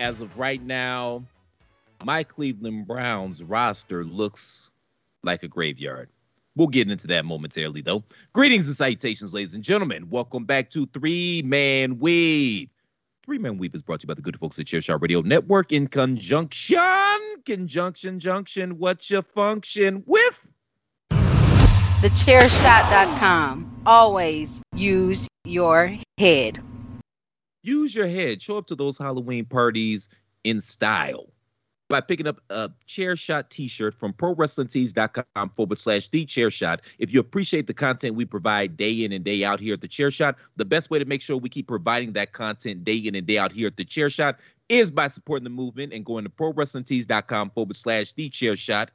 as of right now, my Cleveland Browns roster looks like a graveyard. We'll get into that momentarily, though. Greetings and salutations, ladies and gentlemen. Welcome back to Three Man Weave. Three Man Weave is brought to you by the good folks at Chairshot Radio Network in conjunction, conjunction, junction. What's your function with? TheChairShot.com. Always use your head. Use your head. Show up to those Halloween parties in style by picking up a chair shot t-shirt from prowrestlingtees.com forward slash the chair shot. If you appreciate the content we provide day in and day out here at the chair shot, the best way to make sure we keep providing that content day in and day out here at the chair shot is by supporting the movement and going to prowrestlingtees.com forward slash the chair shot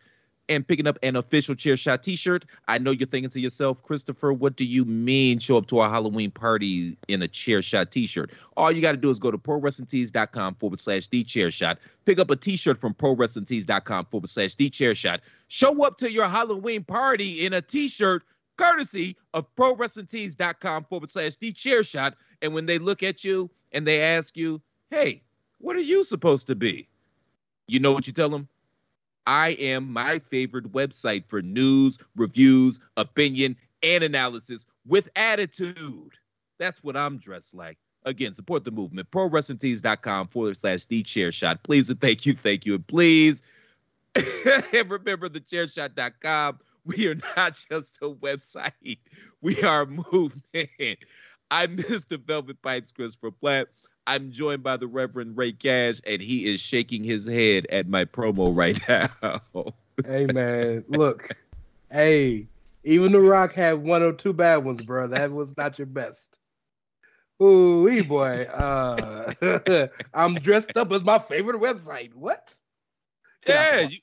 and picking up an official chair shot t-shirt. I know you're thinking to yourself, Christopher, what do you mean show up to our Halloween party in a chair shot t-shirt? All you got to do is go to prowrestlingtees.com forward slash the chair shot, pick up a t-shirt from prowrestlingtees.com forward slash the chair shot, show up to your Halloween party in a t-shirt courtesy of prowrestlingtees.com forward slash the chair shot. And when they look at you and they ask you, hey, what are you supposed to be? You know what you tell them? I am my favorite website for news, reviews, opinion, and analysis with attitude. That's what I'm dressed like. Again, support the movement. ProWrestlingTees.com forward slash the chair shot. Please and thank you, thank you. And please and remember the chairshot.com. We are not just a website, we are a movement. I'm Mr. Velvet Pipes, Christopher Platt. I'm joined by the Reverend Rey Cash, and he is shaking his head at my promo right now. hey man, look, hey, even The Rock had one or two bad ones, bro. That was not your best. Ooh, boy. Uh, I'm dressed up as my favorite website. What? Yeah, you,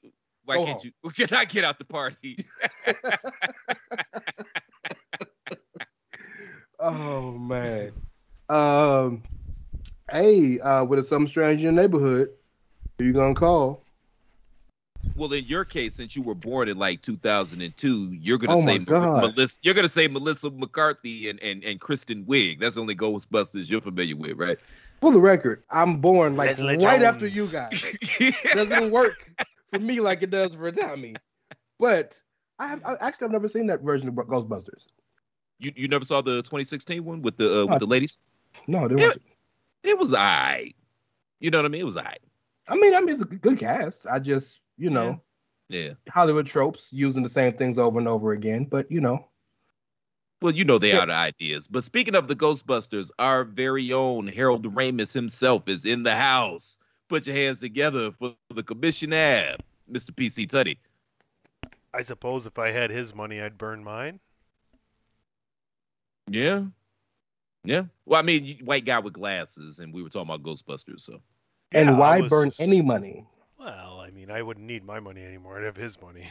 why Go can't home. you? Can I get out the party? oh man. Um hey, uh, with some stranger in your neighborhood, who you gonna call? Well, in your case, since you were born in like 2002, you're gonna oh say Melissa. You're gonna say Melissa McCarthy and, and and Kristen Wiig. That's the only Ghostbusters you're familiar with, right? For the record, I'm born like Leslie right Jones. after you guys. Doesn't work for me like it does for Tommy. But I have I, actually I've never seen that version of Ghostbusters. You you never saw the 2016 one with the uh, with the ladies? No, they it, it was alright. You know what I mean? It was alright. I mean, I mean, it's a good cast. I just, you know, yeah. yeah. Hollywood tropes using the same things over and over again. But you know, well, you know they yeah. are the ideas. But speaking of the Ghostbusters, our very own Harold Ramis himself is in the house. Put your hands together for the commissioner, Mr. PC Tunney. I suppose if I had his money, I'd burn mine. Yeah, yeah. Well, I mean, white guy with glasses, and we were talking about Ghostbusters, so. And yeah, why burn just... any money? Well, I mean, I wouldn't need my money anymore. I'd have his money.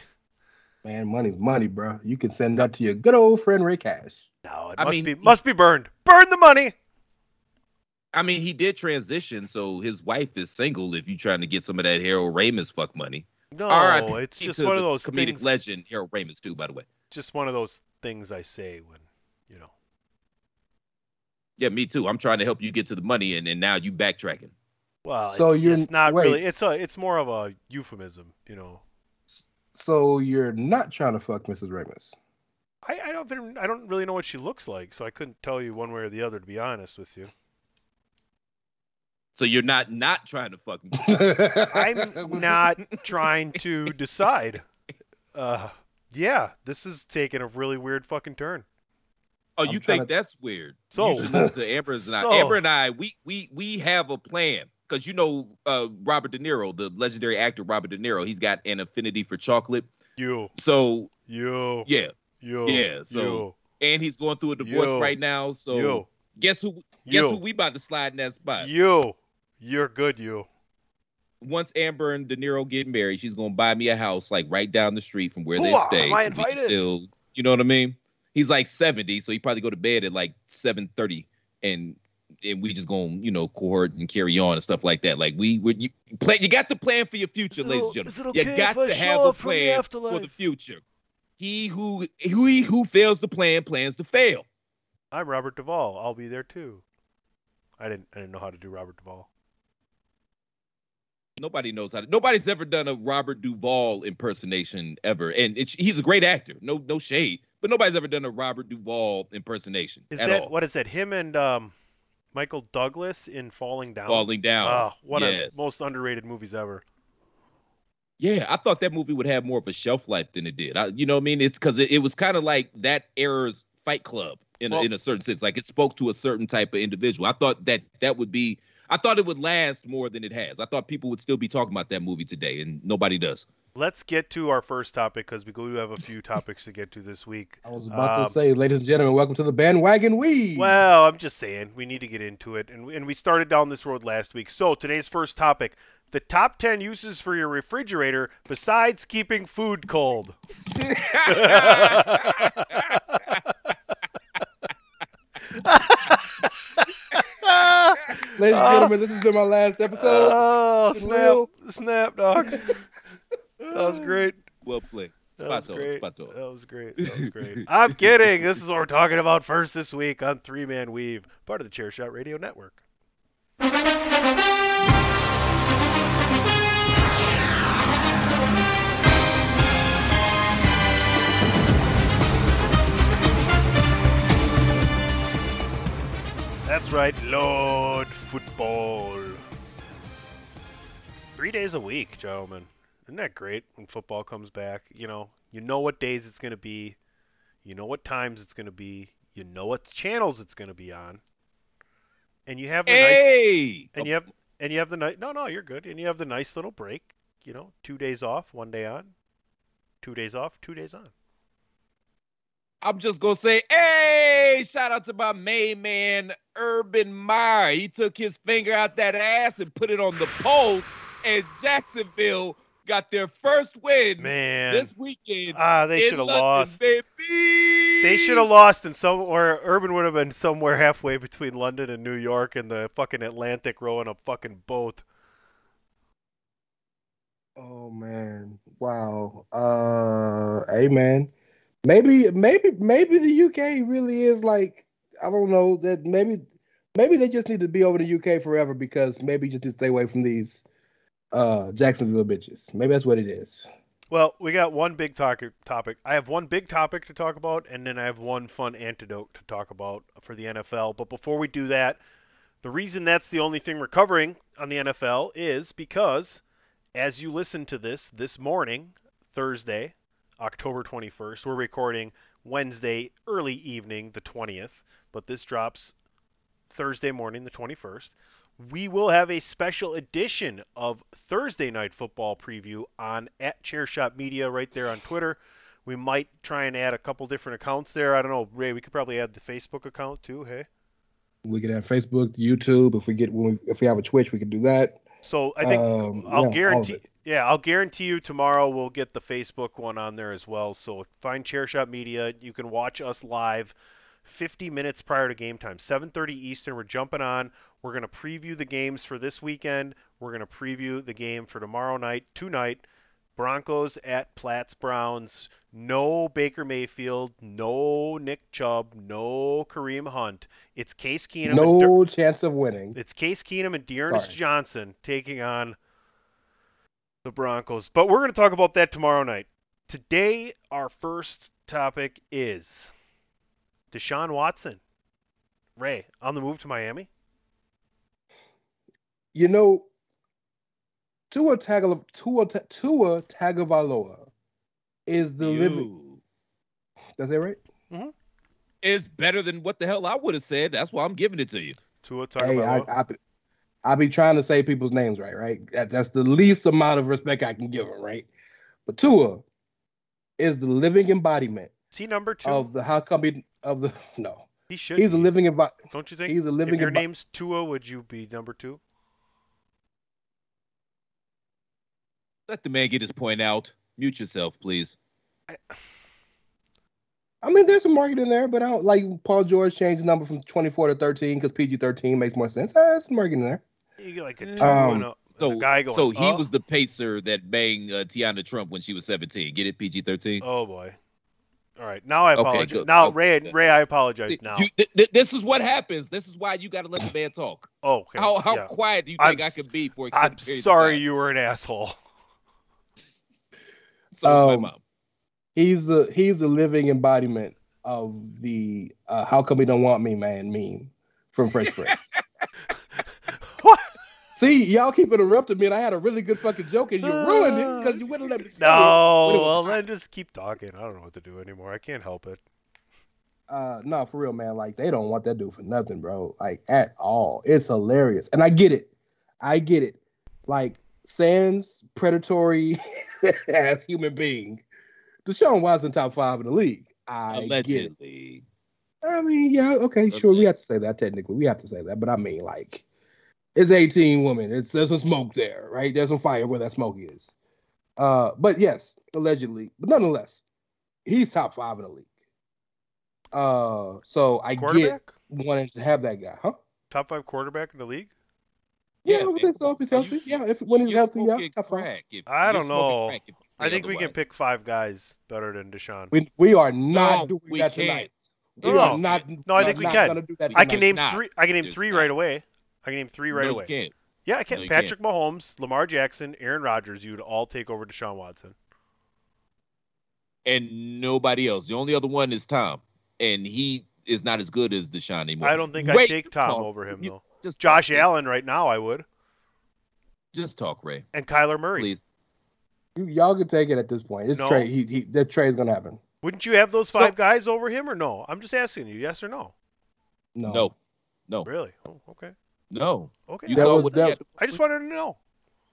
Man, money's money, bro. You can send that to your good old friend Rey Cash. No, it I must mean, be must be burned. Burn the money. I mean, he did transition, so his wife is single. If you're trying to get some of that Harold Ramis fuck money. No, R. it's just one of those comedic things... legend Harold Ramis too, by the way. Just one of those things I say when, you know. Yeah, me too. I'm trying to help you get to the money, and, and now you backtracking. Well, so you're not wait. really. It's a. It's more of a euphemism, you know. So you're not trying to fuck Mrs. Ramis. I, I don't. I don't really know what she looks like, so I couldn't tell you one way or the other. To be honest with you. So you're not not trying to fuck me. I'm not trying to decide. Uh, yeah, this is taking a really weird fucking turn. Oh, you think to... that's weird? So you listen to Amber and so... I. Amber and I, we we we have a plan because you know uh, Robert De Niro, the legendary actor Robert De Niro, he's got an affinity for chocolate. You. So. You. Yeah. You. Yeah. So. You. And he's going through a divorce you. right now. So. You. Guess who? Guess who? We about to slide in that spot. You. You're good. You. Once Amber and De Niro get married, she's gonna buy me a house like right down the street from where Ooh, they stay. Invited? Still, you know what I mean? He's like 70, so he probably go to bed at like 7:30 and and we just gonna you know cohort and carry on and stuff like that. Like we would you plan you got the plan for your future, ladies and gentlemen. Okay you got to have a plan for the future. He who he who fails to plan plans to fail. I'm Robert Duvall. I'll be there too. I didn't I didn't know how to do Robert Duvall. Nobody knows how to. Nobody's ever done a Robert Duvall impersonation ever, and it's, he's a great actor. No, no shade, but nobody's ever done a Robert Duvall impersonation Is at that all. what is that? Him and um, Michael Douglas in Falling Down. Falling down. Oh, one yes. of the most underrated movies ever. Yeah, I thought that movie would have more of a shelf life than it did. I, you know what I mean? It's because it, it was kind of like that era's Fight Club in, Well- a, in a certain sense. Like it spoke to a certain type of individual. I thought that that would be. I thought it would last more than it has. I thought people would still be talking about that movie today, and nobody does. Let's get to our first topic because we do have a few topics to get to this week. I was about Um, to say, ladies and gentlemen, welcome to the bandwagon we. Well, I'm just saying we need to get into it, and and we started down this road last week. So today's first topic: the top ten uses for your refrigerator besides keeping food cold. ladies and Ah. gentlemen, this has been my last episode. Oh, snap, real. snap, dog. That was great. Well played. That was Spato, great. That was great. That was great. I'm kidding. This is what we're talking about first this week on Three Man Weave, part of the Chairshot Radio Network. That's right, Lord Football. Three days a week, gentlemen. Isn't that great when football comes back? You know, you know what days it's going to be, you know what times it's going to be, you know what channels it's going to be on, and you have the nice and you have and you have the night. No, no, you're good. And you have the nice little break. You know, two days off, one day on, two days off, two days on. I'm just gonna say, hey, shout out to my main man, Urban Meyer. He took his finger out that ass and put it on the post, and Jacksonville got their first win Man, this weekend. ah, they should have lost. Baby. They should have lost in somewhere. Urban would have been somewhere halfway between London and New York in the fucking Atlantic rowing a fucking boat. Oh man, wow. Uh, hey man, maybe, maybe, maybe the UK really is like I don't know that maybe, maybe they just need to be over the UK forever because maybe just to stay away from these uh Jacksonville bitches. Maybe that's what it is. Well, we got one big talk- topic. I have one big topic to talk about, and then I have one fun antidote to talk about for the NFL. But before we do that, the reason that's the only thing we're covering on the NFL is because, as you listen to this this morning, Thursday, October 21st, we're recording Wednesday early evening, the 20th, but this drops Thursday morning, the 21st. We will have a special edition of Thursday Night Football preview on at Chairshot Media right there on Twitter. We might try and add a couple different accounts there. I don't know, Rey. We could probably add the Facebook account too. Hey. We could have Facebook, YouTube. If we get if we have a Twitch, we could do that. So I think Um, I'll yeah, guarantee. Yeah, I'll guarantee you tomorrow we'll get the Facebook one on there as well. So find Chairshot Media. You can watch us live 50 minutes prior to game time, 7:30 Eastern. We're jumping on. We're going to preview the games for this weekend. We're going to preview the game for tomorrow night, tonight. Broncos at Platts Browns. No Baker Mayfield, no Nick Chubb, no Kareem Hunt. It's Case Keenum No chance of winning. it's Case Keenum and D'Ernest Johnson taking on the Broncos. But we're going to talk about that tomorrow night. Today, our first topic is Deshaun Watson. Rey, on the move to Miami? You know, Tua Tagovailoa, Tua, Tua Tagovailoa is the living. You That's that right? Mm-hmm. is better than what the hell I would have said. That's why I'm giving it to you. Tua Hey, I, Tagovailoa. I, be- I be trying to say people's names right, right? That, that's the least amount of respect I can give them, right? But Tua is the living embodiment Is he number two? of the how come he of the no. he should. He's a living embodiment. Don't you think? He's a living if your embo- name's Tua, would you be number two? Let the man get his point out. Mute yourself, please. I mean, there's some market in there, but I don't like Paul George changed the number from 24 to 13 because PG 13 makes more sense. Uh, there's some market in there. You get like a Um, two and a, So, a guy going. so he "Oh." was the pacer that banged uh, Tiana Trump when she was 17. Get it, PG 13. Oh boy. All right, now I apologize. good. Now, Okay. Rey, Rey, I apologize now. You, th- th- this is what happens. This is why you got to let the man talk. oh, okay. How how yeah. quiet do you I'm think I could be for I'm extended periods of sorry you were an asshole. So is my Um, mom. He's the he's the living embodiment of the uh, "How come he don't want me, man?" meme from Fresh Prince. what? See, y'all keep interrupting me, and I had a really good fucking joke, and you ruined it because you wouldn't let me say. No, when it was well hot. then just keep talking. I don't know what to do anymore. I can't help it. Uh, no, for real, man. Like they don't want that dude for nothing, bro. Like at all. It's hilarious, and I get it. I get it. Like Sans predatory as human being. Deshaun Watson top five in the league. I get it. Allegedly. I mean, yeah, okay, sure. We have to say that technically. We have to say that, but I mean, like, it's 18 women. It's there's some smoke there, right? There's some fire where that smoke is. Uh, but yes, allegedly, but nonetheless, he's top five in the league. Uh, so I get Quarterback? wanting to have that guy, huh? Top five quarterback in the league? Yeah, Yeah, I would man. think so if he's healthy. you- yeah, if when he's healthy, yeah, smoking top five. crack if- I don't know. crack if you say I think we can pick five guys better than Deshaun. We we are not No, doing we that can't. tonight. No, we no. are not. No, I we're think we can. Do that I can name not. three. I can name There's three not. right away. I can name three right no, away. Can't. Yeah, I can. No, you Patrick Mahomes, Lamar Jackson, Aaron Rodgers. You would all take over Deshaun Watson. And nobody else. The only other one is Tom, and he is not as good as Deshaun anymore. I don't think I'd take just Tom over him though. Just Josh talk. Allen right now, I would, Just talk, Rey. and Kyler Murray. Please. You, y'all can take it at this point. It's No. trade. He, he that trade's gonna happen. Wouldn't you have those So- five guys over him or no? I'm just asking you, yes or no? No. No. No. Really? Oh, okay. No. Okay. You That saw was- what that- he had to- I just wanted to know.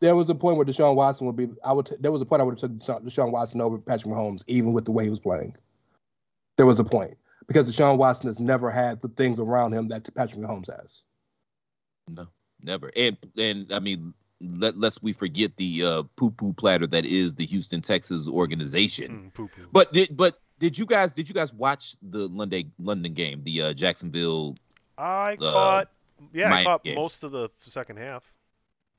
There was a point where Deshaun Watson would be. I would. T- there was a point I would have took Deshaun, Deshaun Watson over Patrick Mahomes, even with the way he was playing. There was a point because Deshaun Watson has never had the things around him that Patrick Mahomes has. No, never. And and I mean, let lest we forget the uh, poo poo platter that is the Houston Texas organization. Mm. But did but did you guys did you guys watch the London London game, the uh, Jacksonville? I uh, caught. Yeah, I Miami caught game. most of the second half.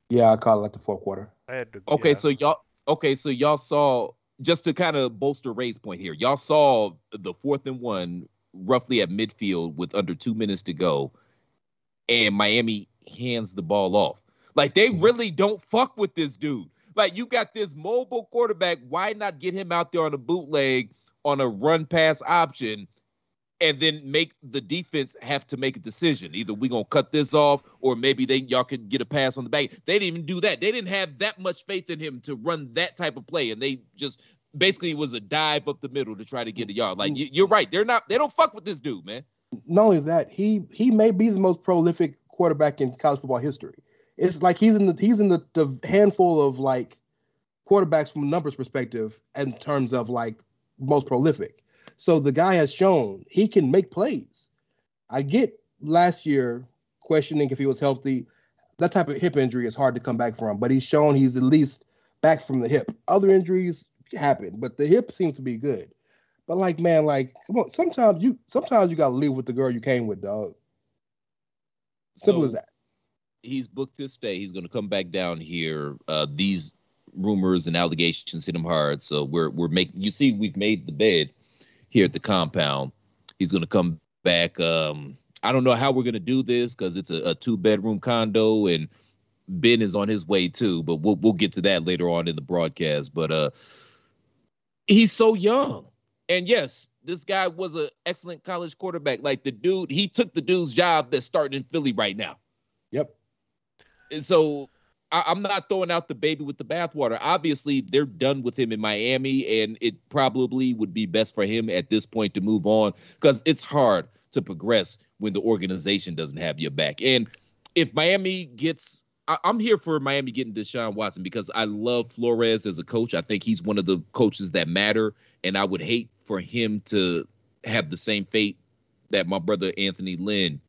Yeah, I call it like the fourth quarter. I had to. Okay, yeah. so y'all okay, so y'all saw just to kind of bolster Rey's point here. Y'all saw the fourth and one roughly at midfield with under two minutes to go, and Miami hands the ball off. Like they mm-hmm. really don't fuck with this dude. Like you got this mobile quarterback. Why not get him out there on a bootleg on a run pass option? And then make the defense have to make a decision. Either we gonna cut this off, or maybe they y'all could get a pass on the back. They didn't even do that. They didn't have that much faith in him to run that type of play, and they just basically was a dive up the middle to try to get a yard. Like you, you're right, they're not. They don't fuck with this dude, man. Not only that, he he may be the most prolific quarterback in college football history. It's like he's in the he's in the, the handful of like quarterbacks from a numbers perspective in terms of like most prolific. So the guy has shown he can make plays. I get last year questioning if he was healthy. That type of hip injury is hard to come back from, but he's shown he's at least back from the hip. Other injuries happen, but the hip seems to be good. But like, man, like, come on. Sometimes you sometimes you gotta live with the girl you came with, dog. Simple as that. He's booked to stay. He's going to come back down here. Uh, these rumors and allegations hit him hard, so we're we're making. You see, we've made the bed here at the compound. He's going to come back. Um, I don't know how we're going to do this because it's a, a two bedroom condo and Ben is on his way too. But we'll we'll get to that later on in the broadcast. But uh, he's so young, and yes, this guy was an excellent college quarterback. Like the dude, he took the dude's job that's starting in Philly right now. Yep. And so I, I'm not throwing out the baby with the bathwater. Obviously, they're done with him in Miami, and it probably would be best for him at this point to move on because it's hard to progress when the organization doesn't have your back. And if Miami gets, I, I'm here for Miami getting Deshaun Watson because I love Flores as a coach. I think he's one of the coaches that matter, and I would hate for him to have the same fate that my brother Anthony Lynn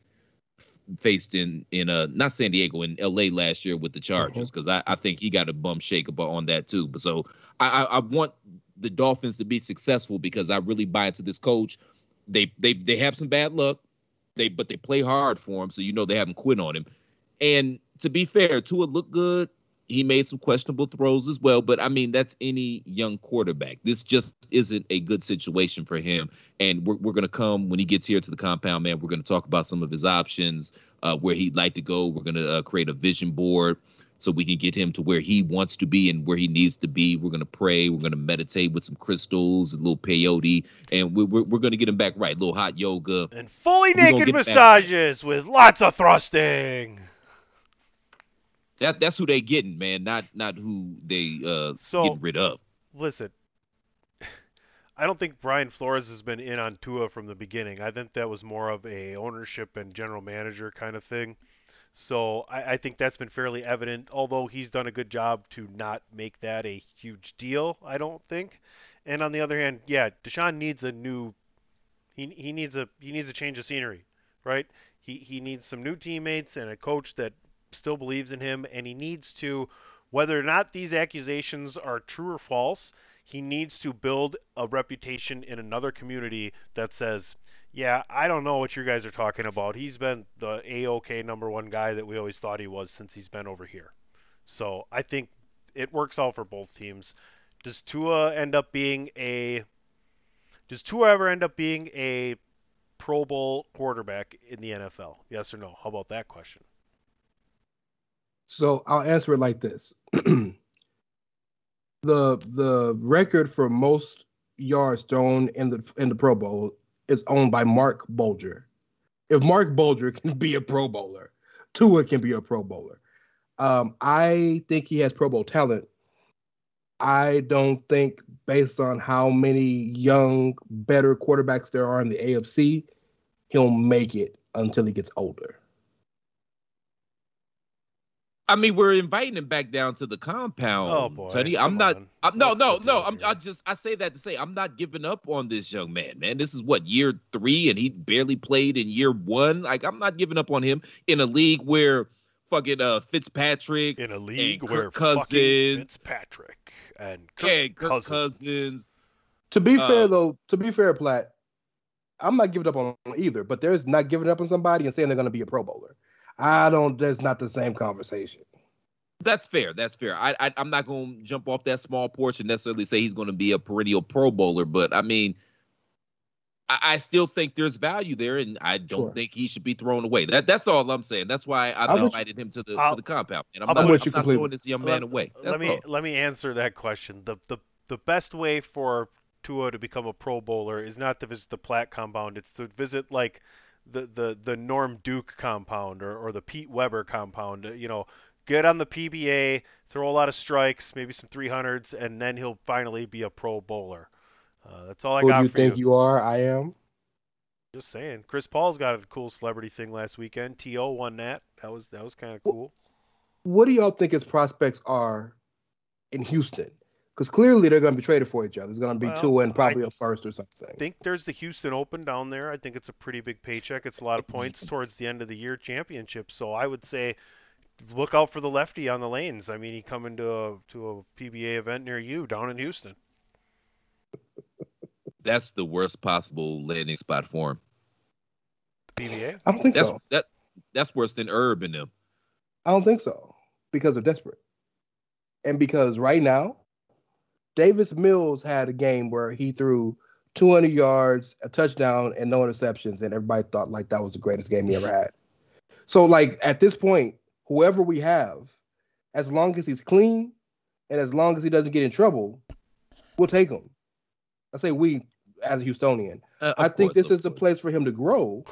faced in in uh not San Diego in LA last year with the Chargers because I, I think he got a bum shake about on that too. But so I, I I want the Dolphins to be successful because I really buy into this coach. They they they have some bad luck. They but they play hard for him, so you know they haven't quit on him. And to be fair, Tua looked good. He made some questionable throws as well. But I mean, that's any young quarterback. This just isn't a good situation for him. And we're, we're going to come when he gets here to the compound, man. We're going to talk about some of his options, uh, where he'd like to go. We're going to uh, create a vision board so we can get him to where he wants to be and where he needs to be. We're going to pray. We're going to meditate with some crystals, a little peyote, and we're, we're, we're going to get him back right. A little hot yoga. And fully naked massages with lots of thrusting. That that's who they getting, man. Not not who they uh So- getting rid of. Listen, I don't think Brian Flores has been in on Tua from the beginning. I think that was more of a ownership and general manager kind of thing. So I, I think that's been fairly evident. Although he's done a good job to not make that a huge deal, I don't think. And on the other hand, yeah, Deshaun needs a new. He he needs a he needs a change of scenery, right? He he needs some new teammates and a coach that still believes in him, and he needs to, whether or not these accusations are true or false, he needs to build a reputation in another community that says, yeah, I don't know what you guys are talking about. He's been the A-OK number one guy that we always thought he was since he's been over here. So I think it works out for both teams. Does Tua end up being a does Tua ever end up being a Pro Bowl quarterback in the NFL? Yes or no? How about that question? So I'll answer it like this. the the record for most yards thrown in the in the Pro Bowl is owned by Marc Bulger. If Marc Bulger can be a Pro Bowler, Tua can be a Pro Bowler. Um, I think he has Pro Bowl talent. I don't think, based on how many young, better quarterbacks there are in the AFC, he'll make it until he gets older. I mean, we're inviting him back down to the compound. Oh, boy, Tony. I'm not. I'm, no, no, no. I'm. I just. I say that to say I'm not giving up on this young man. Man, this is what year three, and he barely played in year one. Like I'm not giving up on him in a league where fucking uh Fitzpatrick in a league where Cousins- fucking Fitzpatrick and Kirk, and Kirk Cousins. Cousins. To be Uh, fair, though, to be fair, Platt, I'm not giving up on either. But there's not giving up on somebody and saying they're going to be a Pro Bowler. I don't. That's not the same conversation. That's fair. That's fair. I, I I'm not going to jump off that small portion necessarily say he's going to be a perennial Pro Bowler, but I mean, I, I still think there's value there, and I don't Sure. think he should be thrown away. That that's all I'm saying. That's why I I'm with you. invited him to the I'll- to the compound. And I'm I'm not, with I'm you not throwing this young man Let- away. Let me all. let me answer that question. The the the best way for Tua to become a Pro Bowler is not to visit the Platt compound. It's to visit like the the the Norm Duke compound or, or the Pete Weber compound. You know, get on the PBA, throw a lot of strikes, maybe some 300s, and then he'll finally be a Pro Bowler. Uh, that's all I Who got do you think you. you are? I am. Just saying. Chris Paul's got a cool celebrity thing last weekend. To won that. That was that was kind of cool. What do y'all think his prospects are in Houston? Because clearly they're going to be traded for each other. There's going to be Well, two and probably a first or something. I think there's the Houston Open down there. I think it's a pretty big paycheck. It's a lot of points towards the end of the year championship. So I would say look out for the lefty on the lanes. I mean, he coming to a to a PBA event near you down in Houston. That's the worst possible landing spot for him. PBA. I don't think That's so. that. That's worse than Herb and them. I don't think so because they're desperate, and because right now, Davis Mills had a game where he threw 200 yards, a touchdown, and no interceptions, and everybody thought like that was the greatest game he ever had. So like at this point, whoever we have, as long as he's clean, and as long as he doesn't get in trouble, we'll take him. I say we as a Houstonian. Uh, I think course, this is the course. place for him to grow.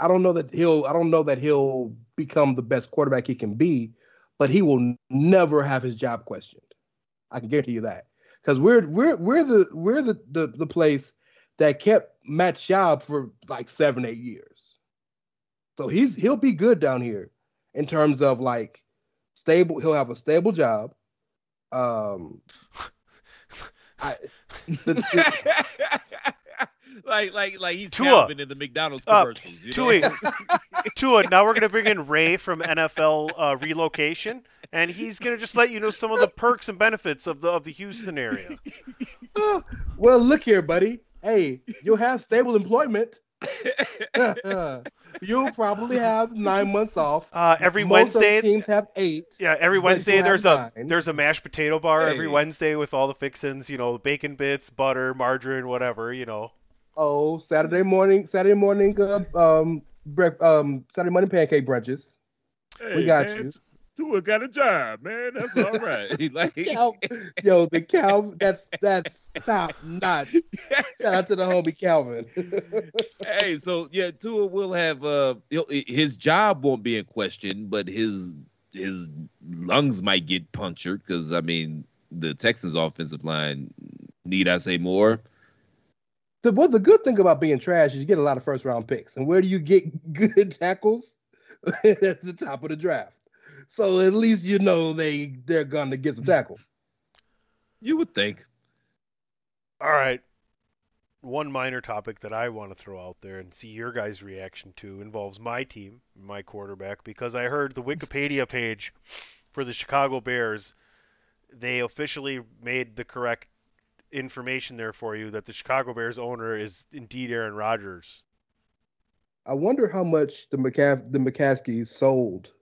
I don't know that he'll I don't know that he'll become the best quarterback he can be, but he will never have his job questioned. I can guarantee you that. Because we're we're we're the we're the, the the place that kept Matt Schaub for like seven, eight years. So he's he'll be good down here in terms of like stable, he'll have a stable job. Um I, the- like like like he's Tua. Calvin in the McDonald's Uh, commercials. you know? Tua, Tua. Now we're gonna bring in Rey from NFL uh, relocation, and he's gonna just let you know some of the perks and benefits of the of the Houston area. Oh, well, look here, buddy. Hey, you'll have stable employment. You'll probably have nine months off. Uh, every Most Wednesday, other teams have eight. yeah, every Wednesday there's a nine. there's a mashed potato bar every Wednesday with all the fixins, you know, bacon bits, butter, margarine, whatever, you know. Oh, Saturday morning, Saturday morning, uh, um, brec- um, Saturday morning pancake brunches. Hey, got man, you. Tua got a job, man. That's all right. like, Cal- Yo, the Cal, that's that's top notch. Shout out to the homie Calvin. hey, so yeah, Tua will have uh his job won't be in question, but his his lungs might get punctured because I mean the Texans offensive line. Need I say more? The well, the good thing about being trash is you get a lot of first round picks, and where do you get good tackles? At the top of the draft. So at least you know they they're gonna get some tackles. You would think. All right. One minor topic that I want to throw out there and see your guys' reaction to involves my team, my quarterback, because I heard the Wikipedia page for the Chicago Bears, they officially made the correct information there for you that the Chicago Bears owner is indeed Aaron Rodgers. I wonder how much the McCaff the McCaskies sold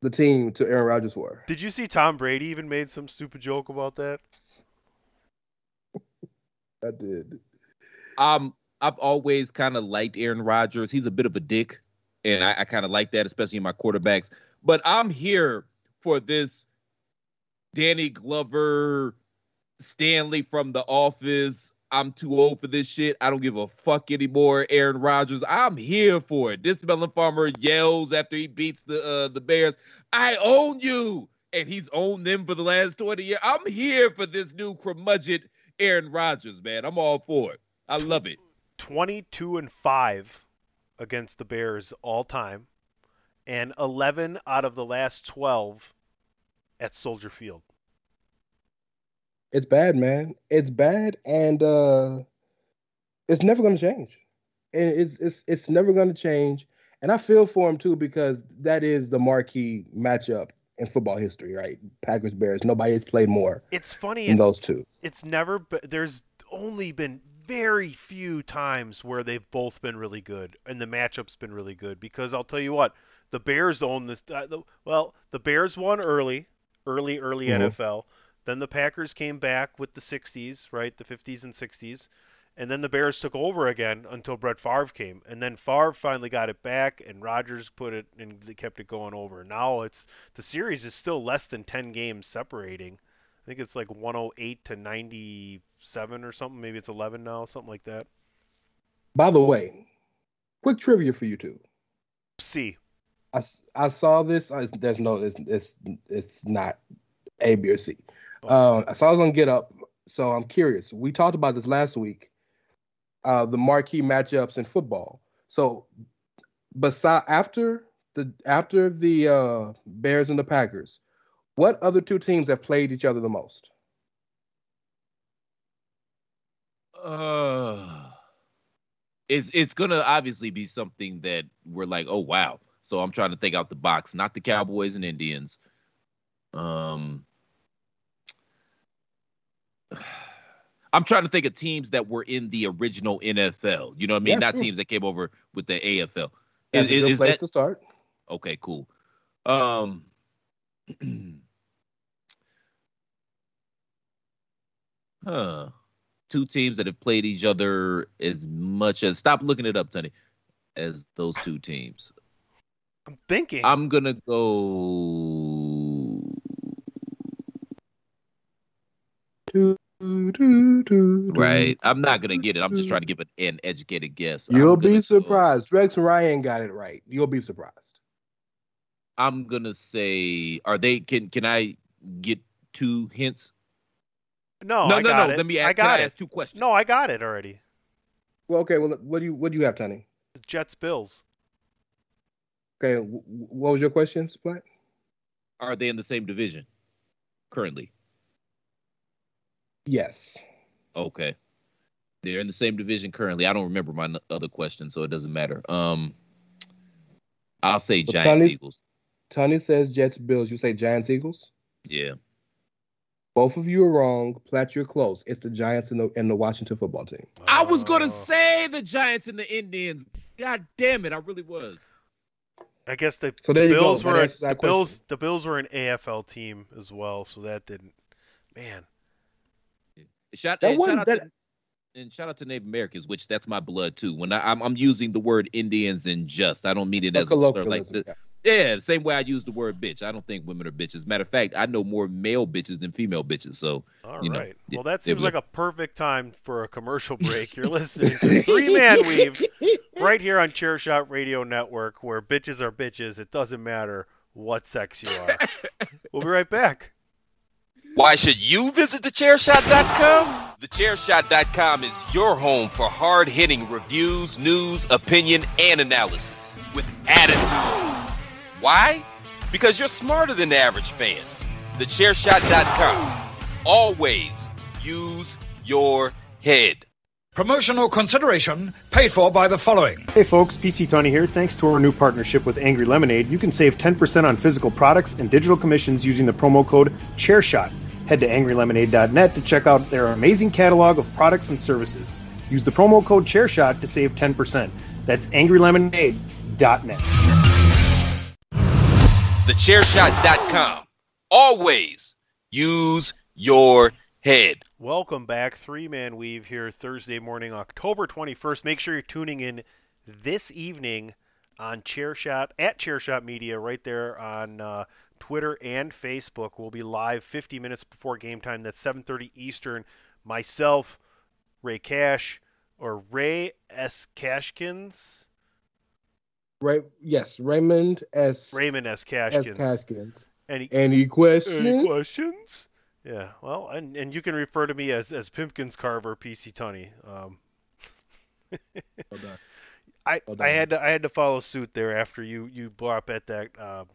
the team to Aaron Rodgers for. Did you see Tom Brady even made some stupid joke about that? I did. Um, I've always kind of liked Aaron Rodgers. He's a bit of a dick, and I, I kind of like that, especially in my quarterbacks. But I'm here for this Danny Glover, Stanley from The Office. I'm too old for this shit. I don't give a fuck anymore. Aaron Rodgers. I'm here for it. This Melon Farmer yells after he beats the uh, the Bears. I own you, and he's owned them for the last 20 years. I'm here for this new curmudgeon Aaron Rodgers, man. I'm all for it. I love it. 22 and 5 against the Bears all time and 11 out of the last 12 at Soldier Field. It's bad, man. It's bad, and uh, it's never going to change. And it's it's it's never going to change. And I feel for him too because that is the marquee matchup in football history, right? Packers Bears. Nobody has played more It's funny it's, those two. it's never be- there's only been very few times where they've both been really good and the matchup's been really good because I'll tell you what, the Bears own this uh, the, well, the Bears won early, early early Mhm. NFL. Then the Packers came back with the 60s, right? The 50s and 60s. And then the Bears took over again until Brett Favre came. And then Favre finally got it back and Rodgers put it and kept it going over. Now it's the series is still less than 10 games separating. I think it's like 108 to 97 or something. Maybe it's 11 now, something like that. By the way, quick trivia for you two. C. I, I saw this. I, there's no. It's, it's it's not A, B, or C. Uh, I was on Get Up, so I'm curious. We talked about this last week. Uh, the marquee matchups in football. So, beside after the after the uh, Bears and the Packers, what other two teams have played each other the most? Uh, it's it's gonna obviously be something that we're like, oh wow. So I'm trying to think out the box. Not the Cowboys and Indians. Um, I'm trying to think of teams that were in the original NFL. You know what I mean? Yeah, Not sure. teams that came over with the AFL. That's Is, a good is place that to start. okay? Cool. Um. huh. Two teams that have played each other as much as stop looking it up, Tony. As those two teams. I'm thinking. I'm gonna go do. Right. I'm not gonna get it. I'm just trying to give it an educated guess. You'll gonna be go- surprised. Rex Ryan got it right. You'll be surprised. I'm gonna say, are they? Can can I get two hints? no, no, I no, got no. it. Let me I ask. Can got I ask two questions? No, I got it already. Well, okay. Well, what do you what do you have, Tony? Jets Bills. Okay, w- w- what was your question, Splat? Are they in the same division currently? Yes. Okay. They're in the same division currently. I don't remember my n- other question, so it doesn't matter. Um, I'll say But Giants Tony's- Eagles. Tony says Jets Bills. You say Giants Eagles. Yeah. Both of you are wrong. Platt, you're close. It's the Giants and the and the Washington football team. I was gonna say the Giants and the Indians. God damn it, I really was. I guess the So the Bills go. Were answers the that Bills. The Bills were an AFL team as well, so that didn't. Man, Shout, That and shout out that- to, and shout out to Native Americans, which that's my blood too. When I, I'm I'm using the word Indians in just, I don't mean it as a slur. Like colloquialism, the, yeah. yeah, the same way I use the word bitch. I don't think women are bitches. Matter of fact, I know more male bitches than female bitches. So all right. You know, yeah, well, that they seems like a perfect time for a commercial break. You're listening to Three Man Weave right here on Chairshot Radio Network, where bitches are bitches. It doesn't matter what sex you are. we'll be right back. Why should you visit thechairshot.com? Thechairshot.com is your home for hard hitting reviews, news, opinion, and analysis with attitude. Why? Because you're smarter than the average fan. Thechairshot.com. Always use your head. Promotional consideration paid for by the following. Hey folks, PC Tony here. Thanks to our new partnership with Angry Lemonade, you can save 10% on physical products and digital commissions using the promo code ChairShot. Head to angrylemonade.net to check out their amazing catalog of products and services. Use the promo code ChairShot to save 10%. That's angrylemonade.net. Thechairshot.com. Always use your head. Welcome back, Three Man Weave here, Thursday morning, October 21st. Make sure you're tuning in this evening on Chairshot at Chairshot Media, right there on uh, Twitter and Facebook. We'll be live 50 minutes before game time. That's 7:30 Eastern. Myself, Rey Cash, or Ray S. Cashkins, Right? Yes, Raymond S. Raymond S. S. Cashkins. Any, Any questions? any questions? Yeah, well, and, and you can refer to me as, as Pimpkins Carver, PC Tunney. Um, Well. I, Well I had to I had to follow suit there after you you brought up at that. Um,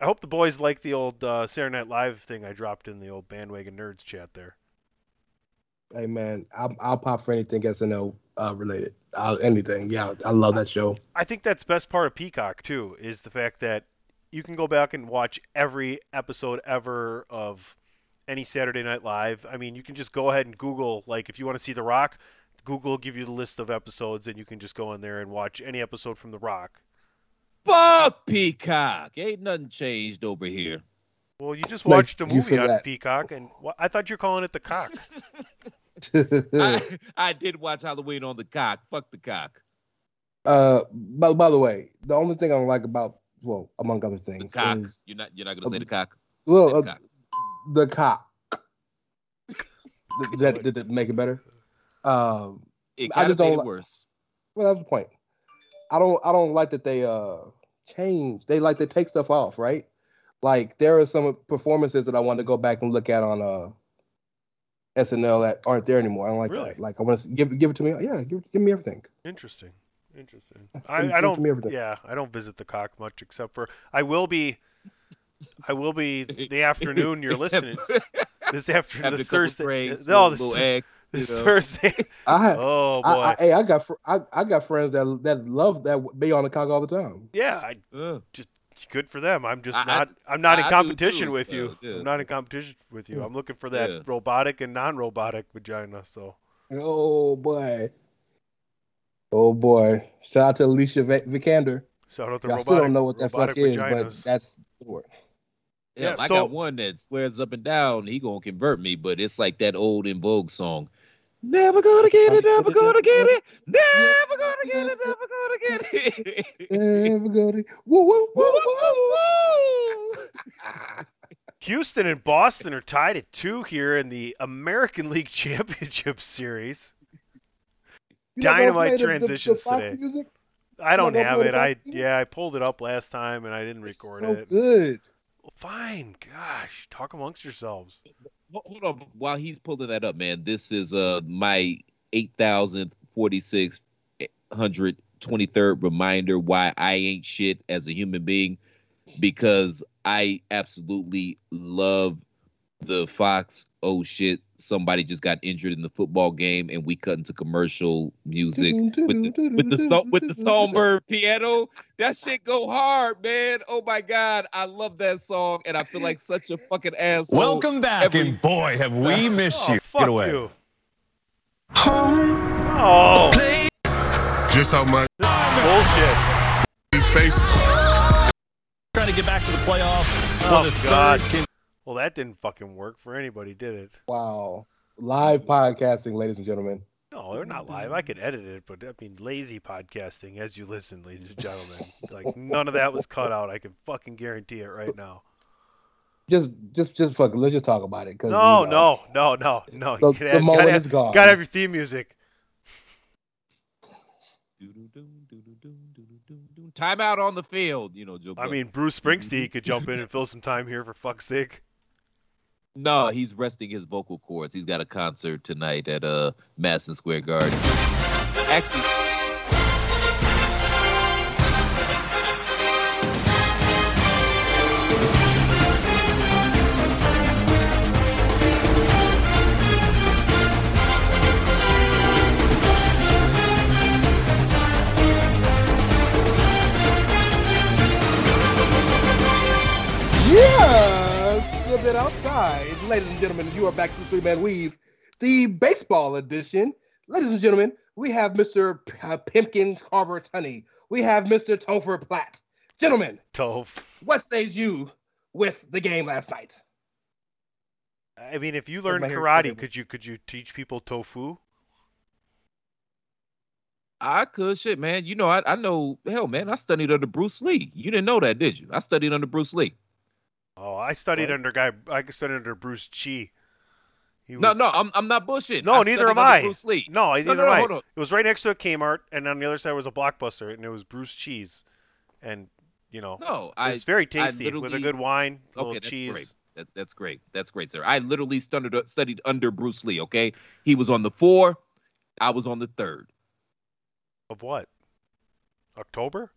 I hope the boys like the old uh, Saturday Night Live thing I dropped in the old bandwagon nerds chat there. Hey man, I'll, I'll pop for anything SNL uh, related. I'll, anything. Yeah, I love that show. I think that's best part of Peacock too is the fact that you can go back and watch every episode ever of any Saturday Night Live. I mean, you can just go ahead and Google like if you want to see The Rock, Google will give you the list of episodes and you can just go in there and watch any episode from The Rock. Fuck Peacock. Ain't nothing changed over here. Well, you just Like, watched a movie on forgot. Peacock and wh- I thought you're calling it The Cock. I, I did watch Halloween on the cock. Fuck the cock. uh, by, by the way, the only thing I don't like about, well, among other The things, cock. is You're not you're not gonna say the cock. well, uh, the cock. the. Did that, did that make it better? Um, It I kind just of made don't it li- worse. well, that's the point. I don't, I don't like that they uh change. They like to take stuff off, right? Like there are some performances that I want to go back and look at on uh SNL that aren't there anymore. I don't like Really? that. Like I want to give give it to me. Yeah, give give me everything. Interesting. Interesting. I, I don't. Yeah, I don't visit the cock much, except for I will be. I will be the afternoon you're listening for this afternoon. having a This Thursday. drinks, no, little, this, little X. this. Thursday. I have. Oh boy. I, I, hey, I got fr- I, I got friends that that love that be on the cock all the time. yeah, I, Uh, good for them. I'm just I- I- not. I, am not in I do competition too, with so, you. yeah. I'm not in competition with you. I'm looking for that Yeah. robotic and non-robotic vagina. So Oh boy. Oh boy! Shout out to Alicia Vic- Vikander. shout out to I robotic. still don't know what that fuck robotic is, vaginas. but that's the word. Yeah, Yeah, I so- got one that swears up and down he gonna convert me, but it's like that old En Vogue song. Never gonna get it, never gonna get it, never gonna get it, never gonna get it. Never gonna. Woo woo woo woo. woo. Houston and Boston are tied at two here in the American League Championship Series. You Dynamite play the- the- the transitions today. music? I don't gonna have it. I yeah, I pulled it up last time and I didn't record so it. good. Fine, gosh, talk amongst yourselves. Hold on, while he's pulling that up, man. This is uh my eight thousand forty six hundred twenty third reminder why I ain't shit as a human being, because I absolutely love the Fox oh shit somebody just got injured in the football game and we cut into commercial music with the with the so, with the songbird piano. That shit go hard, man. Oh my god, I love that song and I feel like such a fucking asshole. Welcome back, every- and boy, have we oh, missed Oh, you. fuck Get away. you. Oh, Just how much bullshit. he's facing. Trying to get back to the playoffs Oh, the third God. con- Well, that didn't fucking work for anybody, did it? Wow. Live podcasting, ladies and gentlemen. No, they're not live. I could edit it, but I mean, lazy podcasting as you listen, ladies and gentlemen. Like none of that was cut out. I can fucking guarantee it right now. Just, just, just fuck. it. Let's just talk about it. Cause No, you know, no, no, no, no. The, You gotta the have- moment gotta is have, gone. gotta have your theme music. Time out on the field, you know, Joe. I Buck. mean, Bruce Springsteen could jump in and fill some time here for fuck's sake. No, he's resting his vocal cords. He's got a concert tonight at uh Madison Square Garden. Actually, Ladies and gentlemen, you are back to Three Man Weave, the baseball edition. Ladies and gentlemen, we have Mr. P- uh, Pimpkins Carver Tunney. We have Mr. Topher Platt. Gentlemen, Toph. what says you with the game last night? I mean, if you Where's learned karate, could you could you teach people tofu? I could shit, man. You know, I, I know. Hell, man, I studied under Bruce Lee. You didn't know that, did you? I studied under Bruce Lee. Oh, I studied What? under guy. I studied under Bruce Chi. He No, was- no, I'm I'm not bullshitting. No, I neither am I. Bruce Lee. No, No, neither no, no, am I. hold on. It was right next to a Kmart, and on the other side was a Blockbuster, and it was Bruce Cheese, and you know, No, it I. was very tasty with a good wine, a little Okay, that's cheese. great. That, that's great. That's great, sir. I literally studied studied under Bruce Lee. Okay, he was on the four, I was on the third. Of what? October?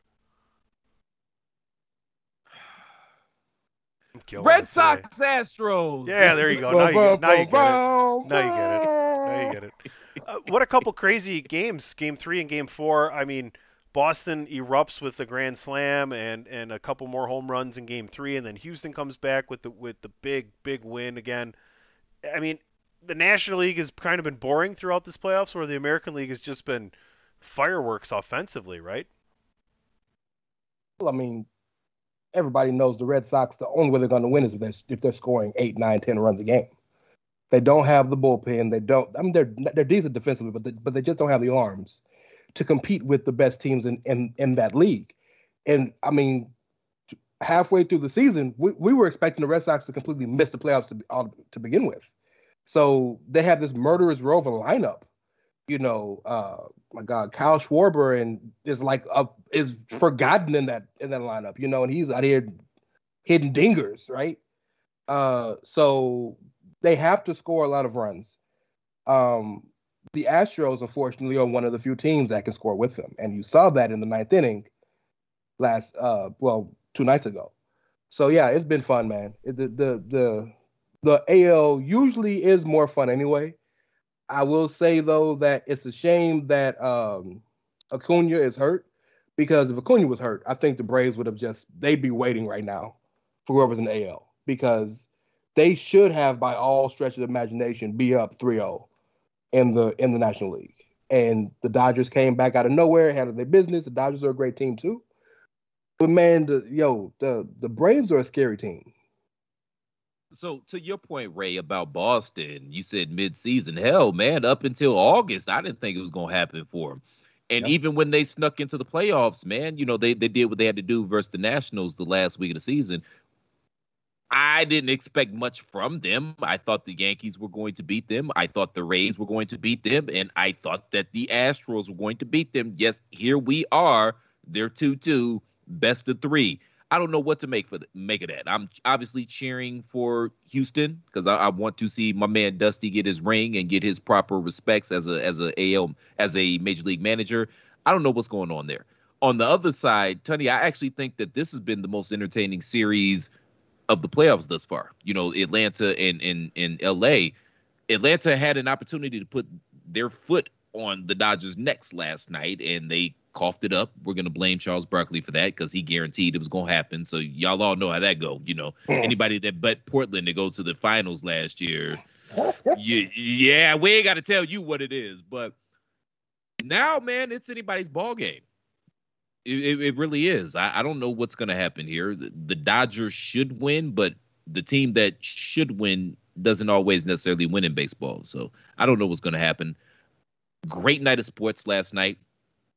I'm Red it today. Sox, Astros. Yeah, there you go. Now you get, now you get it. Now you get it. Now you get it. Uh, what a couple crazy games. Game three and game four. I mean, Boston erupts with the grand slam and, and a couple more home runs in game three, and then Houston comes back with the with the big big win again. I mean, the National League has kind of been boring throughout this playoffs, where the American League has just been fireworks offensively, right? Well, I mean, everybody knows the Red Sox. The only way they're going to win is if they're, if they're scoring eight, nine, ten runs a game. They don't have the bullpen. They don't. I mean, they're they're decent defensively, but they, but they just don't have the arms to compete with the best teams in in, in that league. And I mean, halfway through the season, we, we were expecting the Red Sox to completely miss the playoffs to, to begin with. So they have this murderous a lineup. You know, uh, my God, Kyle Schwarber and is like up is forgotten in that in that lineup. You know, and he's out here hitting dingers, right? Uh, so they have to score a lot of runs. Um, the Astros, unfortunately, are one of the few teams that can score with them, and you saw that in the ninth inning last, uh, well, two nights ago. So yeah, it's been fun, man. The the the the AL usually is more fun anyway. I will say though that it's a shame that um, Acuna is hurt because if Acuna was hurt, I think the Braves would have just they'd be waiting right now for whoever's in the AL because they should have by all stretches of imagination be up 3-0 in the in the National League. And the Dodgers came back out of nowhere, handled their business. The Dodgers are a great team too. But man, the yo, the the Braves are a scary team. So to your point, Rey, about Boston, you said mid-season. Hell, man, up until August, I didn't think it was gonna happen for them. And Yep. even when they snuck into the playoffs, man, you know they they did what they had to do versus the Nationals the last week of the season. I didn't expect much from them. I thought the Yankees were going to beat them. I thought the Rays were going to beat them, and I thought that the Astros were going to beat them. Yes, here we are. They're two-two, best of three. I don't know what to make for the, make of that. I'm obviously cheering for Houston because I, I want to see my man Dusty get his ring and get his proper respects as a as a AL as a major league manager. I don't know what's going on there. On the other side, Tony, I actually think that this has been the most entertaining series of the playoffs thus far. You know, Atlanta and in in LA. Atlanta had an opportunity to put their foot on the Dodgers' necks last night, and they coughed it up. We're gonna blame Charles Barkley for that because he guaranteed it was gonna happen. So y'all all know how that go. You know, hmm. anybody that bet Portland to go to the finals last year, yeah, yeah, we ain't got to tell you what it is. But now, man, it's anybody's ball game. It, it, it really is. I, I don't know what's gonna happen here. The, the Dodgers should win, but the team that should win doesn't always necessarily win in baseball. So I don't know what's gonna happen. Great night of sports last night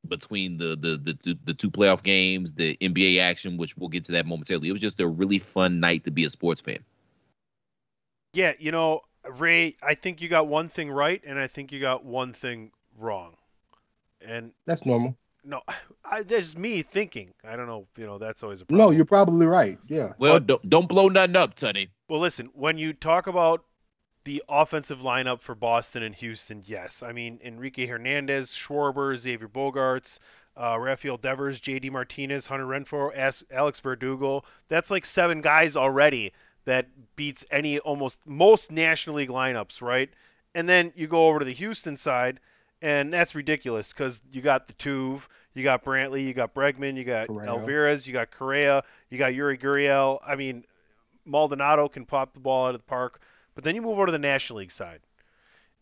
between the the the, the two playoff games, the NBA action, which we'll get to that momentarily. It was just a really fun night to be a sports fan. Yeah, you know, Rey, I think you got one thing right, and I think you got one thing wrong. And That's normal. no, I, there's me thinking. I don't know. You know, that's always a problem. No, you're probably right. Yeah. Well, don't don't blow nothing up, Tunney. Well, listen, when you talk about the offensive lineup for Boston and Houston, yes. I mean, Enrique Hernandez, Schwarber, Xavier Bogaerts, uh, Rafael Devers, J.D. Martinez, Hunter Renfroe, As- Alex Verdugo. That's like seven guys already that beats any almost most National League lineups, right? And then you go over to the Houston side, and that's ridiculous because you got Altuve, you got Brantley, you got Bregman, you got Correa. Alvarez, you got Correa, you got Yuli Gurriel. I mean, Maldonado can pop the ball out of the park. But then you move over to the National League side.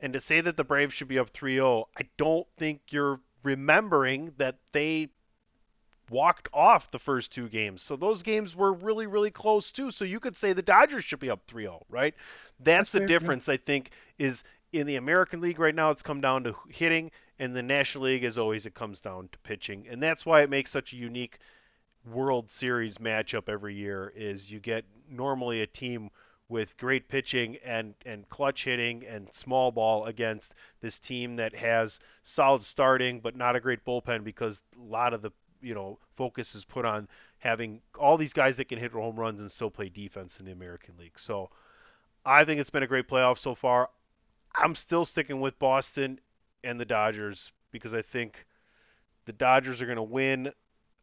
And to say that the Braves should be up 3 0, I don't think you're remembering that they walked off the first two games. So those games were really, really close too. So you could say the Dodgers should be up 3 0, right? That's, That's the fair, yeah. difference, I think, is in the American League right now, it's come down to hitting. And the National League, as always, it comes down to pitching. And that's why it makes such a unique World Series matchup every year is you get normally a team with great pitching and, and clutch hitting and small ball against this team that has solid starting but not a great bullpen because a lot of the you know focus is put on having all these guys that can hit home runs and still play defense in the American League. So I think it's been a great playoff so far. I'm still sticking with Boston and the Dodgers because I think the Dodgers are going to win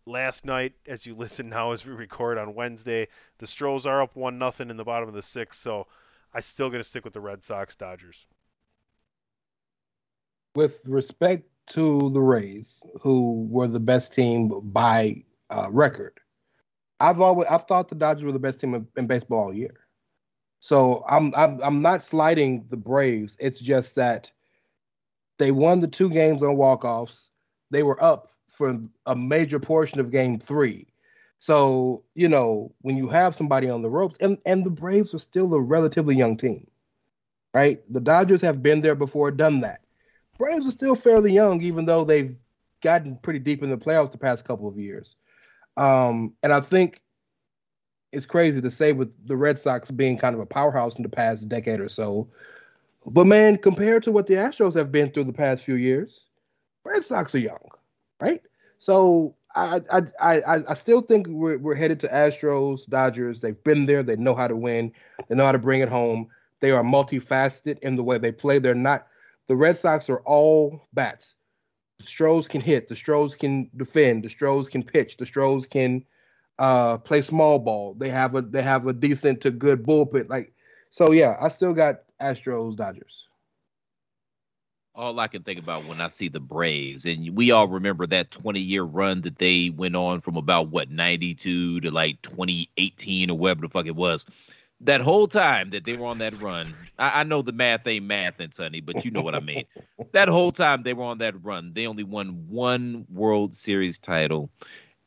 last night as you listen now as we record on Wednesday. The Stros are up one nothing in the bottom of the sixth, so I still going to stick with the Red Sox Dodgers. With respect to the Rays, who were the best team by uh, record, I've always I've thought the Dodgers were the best team in, in baseball all year. So I'm I'm I'm not slighting the Braves. It's just that they won the two games on walk-offs. They were up for a major portion of game three. So, you know, when you have somebody on the ropes, and, and the Braves are still a relatively young team, right? The Dodgers have been there before, done that. Braves are still fairly young, even though they've gotten pretty deep in the playoffs the past couple of years. Um, and I think it's crazy to say with the Red Sox being kind of a powerhouse in the past decade or so. But man, compared to what the Astros have been through the past few years, Red Sox are young, right? So I I I I still think we're we're headed to Astros, Dodgers. They've been there. They know how to win. They know how to bring it home. They are multifaceted in the way they play. They're not. The Red Sox are all bats. The Stros can hit. The Stros can defend. The Stros can pitch. The Stros can uh, play small ball. They have a they have a decent to good bullpen. Like so, yeah. I still got Astros, Dodgers. All I can think about when I see the Braves, and we all remember that 20 year run that they went on from about what 92 to like 2018 or whatever the fuck it was. That whole time that they were on that run, I, I know the math ain't math, and Sonny, but you know what I mean. that whole time they were on that run, they only won one World Series title.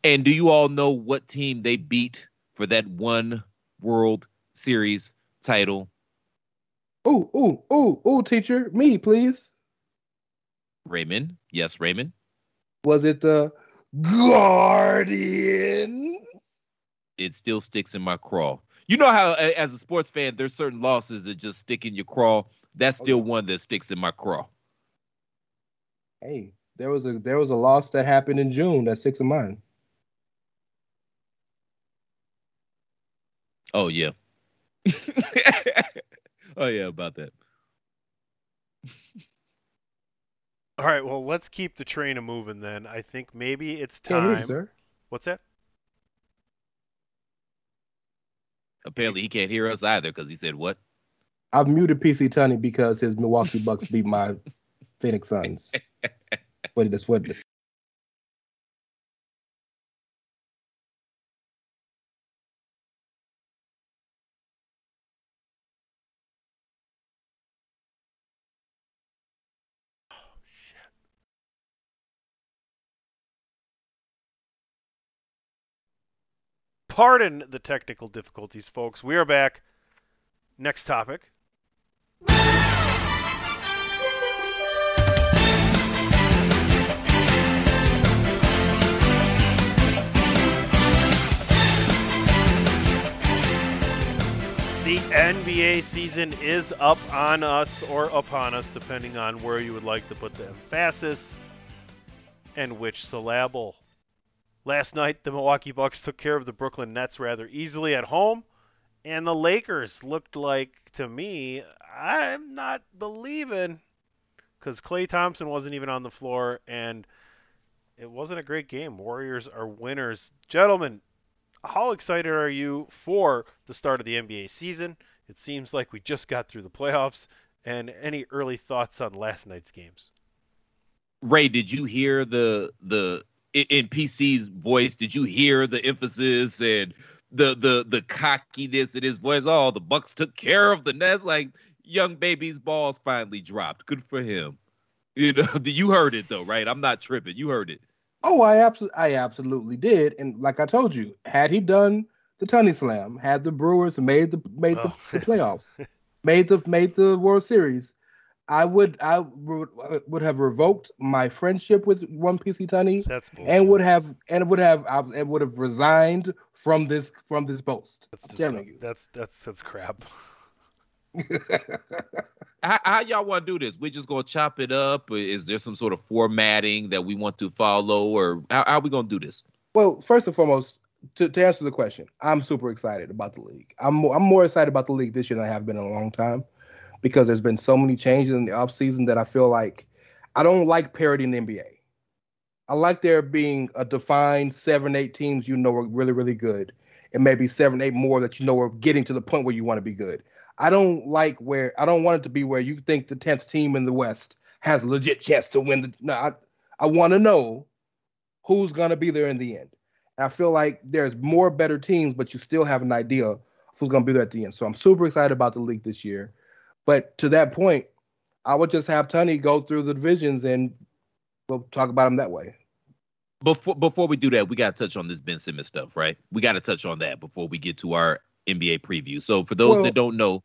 And do you all know what team they beat for that one World Series title? Ooh, ooh, ooh, ooh, teacher, me, please. Raymond. Yes, Raymond. Was it the Guardians? it still sticks in my craw. You know how, as a sports fan, there's certain losses that just stick in your craw. That's oh, still Okay. one that sticks in my craw. Hey, there was a there was a loss that happened in June. That's six of mine. Oh yeah. oh yeah, about that. All right, well, let's keep the train a moving then. I think maybe it's Can't hear you, time. sir. What's that? Apparently, he can't hear us either because he said what? I've muted PC Tunney because his Milwaukee Bucks beat my Phoenix Suns. What that's what Pardon the technical difficulties, folks. We are back. Next topic. The NBA season is up on us or upon us, depending on where you would like to put the emphasis and which syllable. Last night, the Milwaukee Bucks took care of the Brooklyn Nets rather easily at home, and the Lakers looked like, to me, I'm not believing, because Klay Thompson wasn't even on the floor, and it wasn't a great game. Warriors are winners. Gentlemen, how excited are you for the start of the NBA season? It seems like we just got through the playoffs. And any early thoughts on last night's games? Rey, did you hear the the in PC's voice? Did you hear the emphasis and the the the cockiness in his voice? Oh, the Bucks took care of the Nets. Like young baby's balls finally dropped. Good for him. You know, you heard it though, right? I'm not tripping. You heard it. Oh, I absolutely, I absolutely did. And like I told you, had he done the Tunney Slam, had the Brewers made the made Oh. the, the playoffs, made the made the World Series, I would I would, would have revoked my friendship with One PC Tunney That's and would have and would have I and would have resigned from this from this post. that's, I'm telling disgu- that's that's that's crap. How, how y'all want to do this? We're just gonna chop it up. Is there some sort of formatting that we want to follow, or how, how are we gonna do this? Well, first and foremost, to, to answer the question, I'm super excited about the league. I'm I'm more excited about the league this year than I have been in a long time because there's been so many changes in the offseason that I feel like I don't like parity in the NBA. I like there being a defined seven, eight teams you know are really, really good, and maybe seven, eight more that you know are getting to the point where you want to be good. I don't like where I don't want it to be where you think the tenth team in the West has a legit chance to win the. No, I, I want to know who's gonna be there in the end. And I feel like there's more better teams, but you still have an idea who's to be there at the end. So I'm super excited about the league this year. But to that point, I would just have Tunney go through the divisions and we'll talk about them that way. Before before we do that, we gotta touch on this Ben Simmons stuff, right? We gotta touch on that before we get to our NBA preview. So for those Well- that don't know,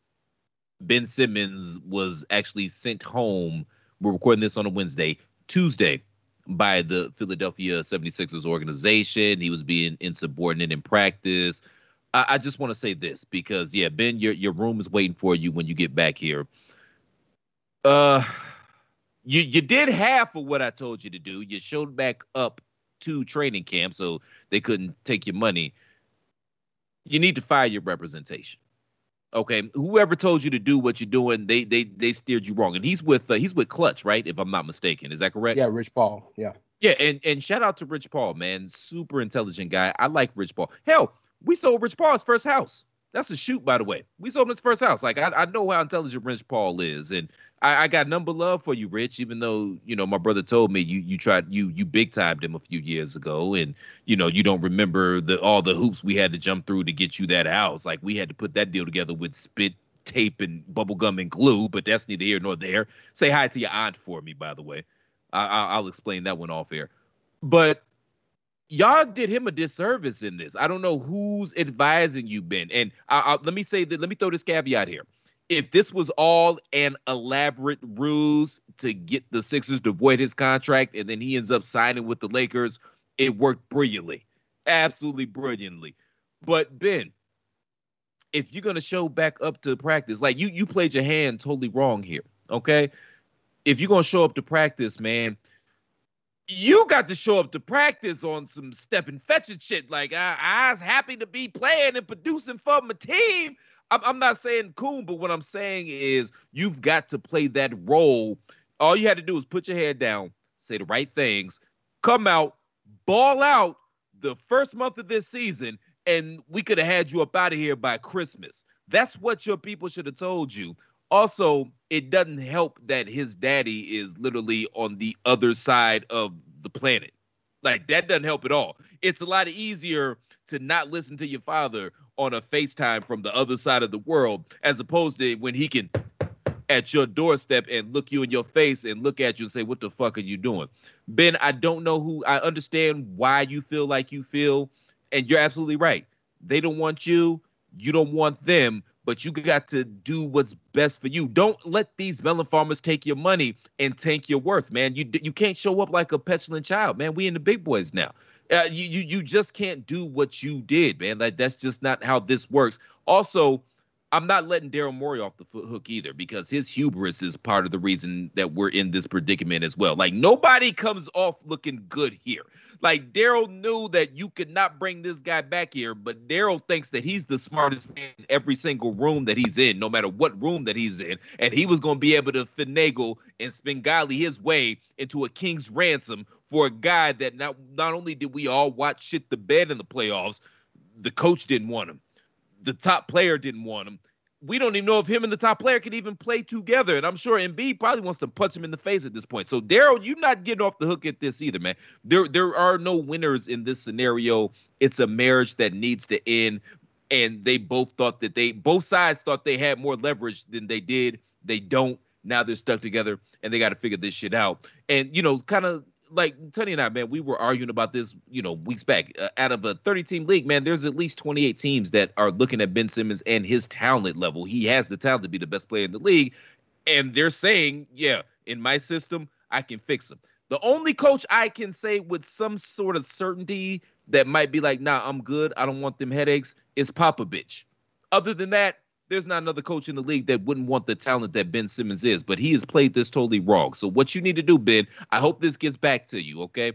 Ben Simmons was actually sent home. We're recording this on a Wednesday, Tuesday, by the Philadelphia 76ers organization. He was being insubordinate in practice. I, I just want to say this because yeah, Ben, your your room is waiting for you when you get back here. Uh you you did half of what I told you to do. You showed back up to training camp so they couldn't take your money. You need to fire your representation. Okay, whoever told you to do what you're doing, they they they steered you wrong. And he's with uh, he's with Clutch, right? If I'm not mistaken, is that correct? Yeah, Rich Paul. Yeah. Yeah, and and shout out to Rich Paul, man, super intelligent guy. I like Rich Paul. Hell, we sold Rich Paul's first house. That's a shoot, by the way. We sold him his first house. Like I, I know how intelligent Rich Paul is, and I, I got number love for you, Rich. Even though you know my brother told me you you tried you you big timed him a few years ago, and you know you don't remember the all the hoops we had to jump through to get you that house. Like we had to put that deal together with spit tape and bubble gum and glue, but that's neither here nor there. Say hi to your aunt for me, by the way. I, I, I'll explain that one off air. But y'all did him a disservice in this. I don't know who's advising you, Ben. And I, I, let me say that. Let me throw this caveat here. If this was all an elaborate ruse to get the Sixers to void his contract, and then he ends up signing with the Lakers, it worked brilliantly, absolutely brilliantly. But Ben, if you're gonna show back up to practice, like you you played your hand totally wrong here. Okay, if you're gonna show up to practice, man, you got to show up to practice on some step and fetch and shit. Like I, I was happy to be playing and producing for my team. I'm, I'm not saying coon, but what I'm saying is you've got to play that role. All you had to do is put your head down, say the right things, come out, ball out the first month of this season, and we could have had you up out of here by Christmas. That's what your people should have told you. Also, it doesn't help that his daddy is literally on the other side of the planet. Like that doesn't help at all. It's a lot easier to not listen to your father on a FaceTime from the other side of the world as opposed to when he can at your doorstep and look you in your face and look at you and say, What the fuck are you doing? Ben, I don't know who I understand why you feel like you feel, and you're absolutely right. They don't want you, you don't want them, but you got to do what's best for you. Don't let these melon farmers take your money and tank your worth, man. You you can't show up like a petulant child, man. We in the big boys now. Uh, you, you you just can't do what you did, man. Like that's just not how this works. Also, I'm not letting Daryl Morey off the foot hook either because his hubris is part of the reason that we're in this predicament as well. Like nobody comes off looking good here. Like Daryl knew that you could not bring this guy back here, but Daryl thinks that he's the smartest man in every single room that he's in, no matter what room that he's in, and he was going to be able to finagle and Svengali his way into a king's ransom for a guy that not not only did we all watch shit the bed in the playoffs, the coach didn't want him the top player didn't want him. We don't even know if him and the top player can even play together. And I'm sure Embiid probably wants to punch him in the face at this point. So Daryl, you're not getting off the hook at this either, man. There there are no winners in this scenario. It's a marriage that needs to end. And they both thought that they both sides thought they had more leverage than they did. They don't. Now they're stuck together and they got to figure this shit out. And you know, kind of like Tony and I, man, we were arguing about this, you know, weeks back. Uh, out of a 30 team league, man, there's at least 28 teams that are looking at Ben Simmons and his talent level. He has the talent to be the best player in the league. And they're saying, yeah, in my system, I can fix him. The only coach I can say with some sort of certainty that might be like, nah, I'm good. I don't want them headaches is Popovich. Other than that, there's not another coach in the league that wouldn't want the talent that Ben Simmons is, but he has played this totally wrong. So what you need to do, Ben, I hope this gets back to you, okay?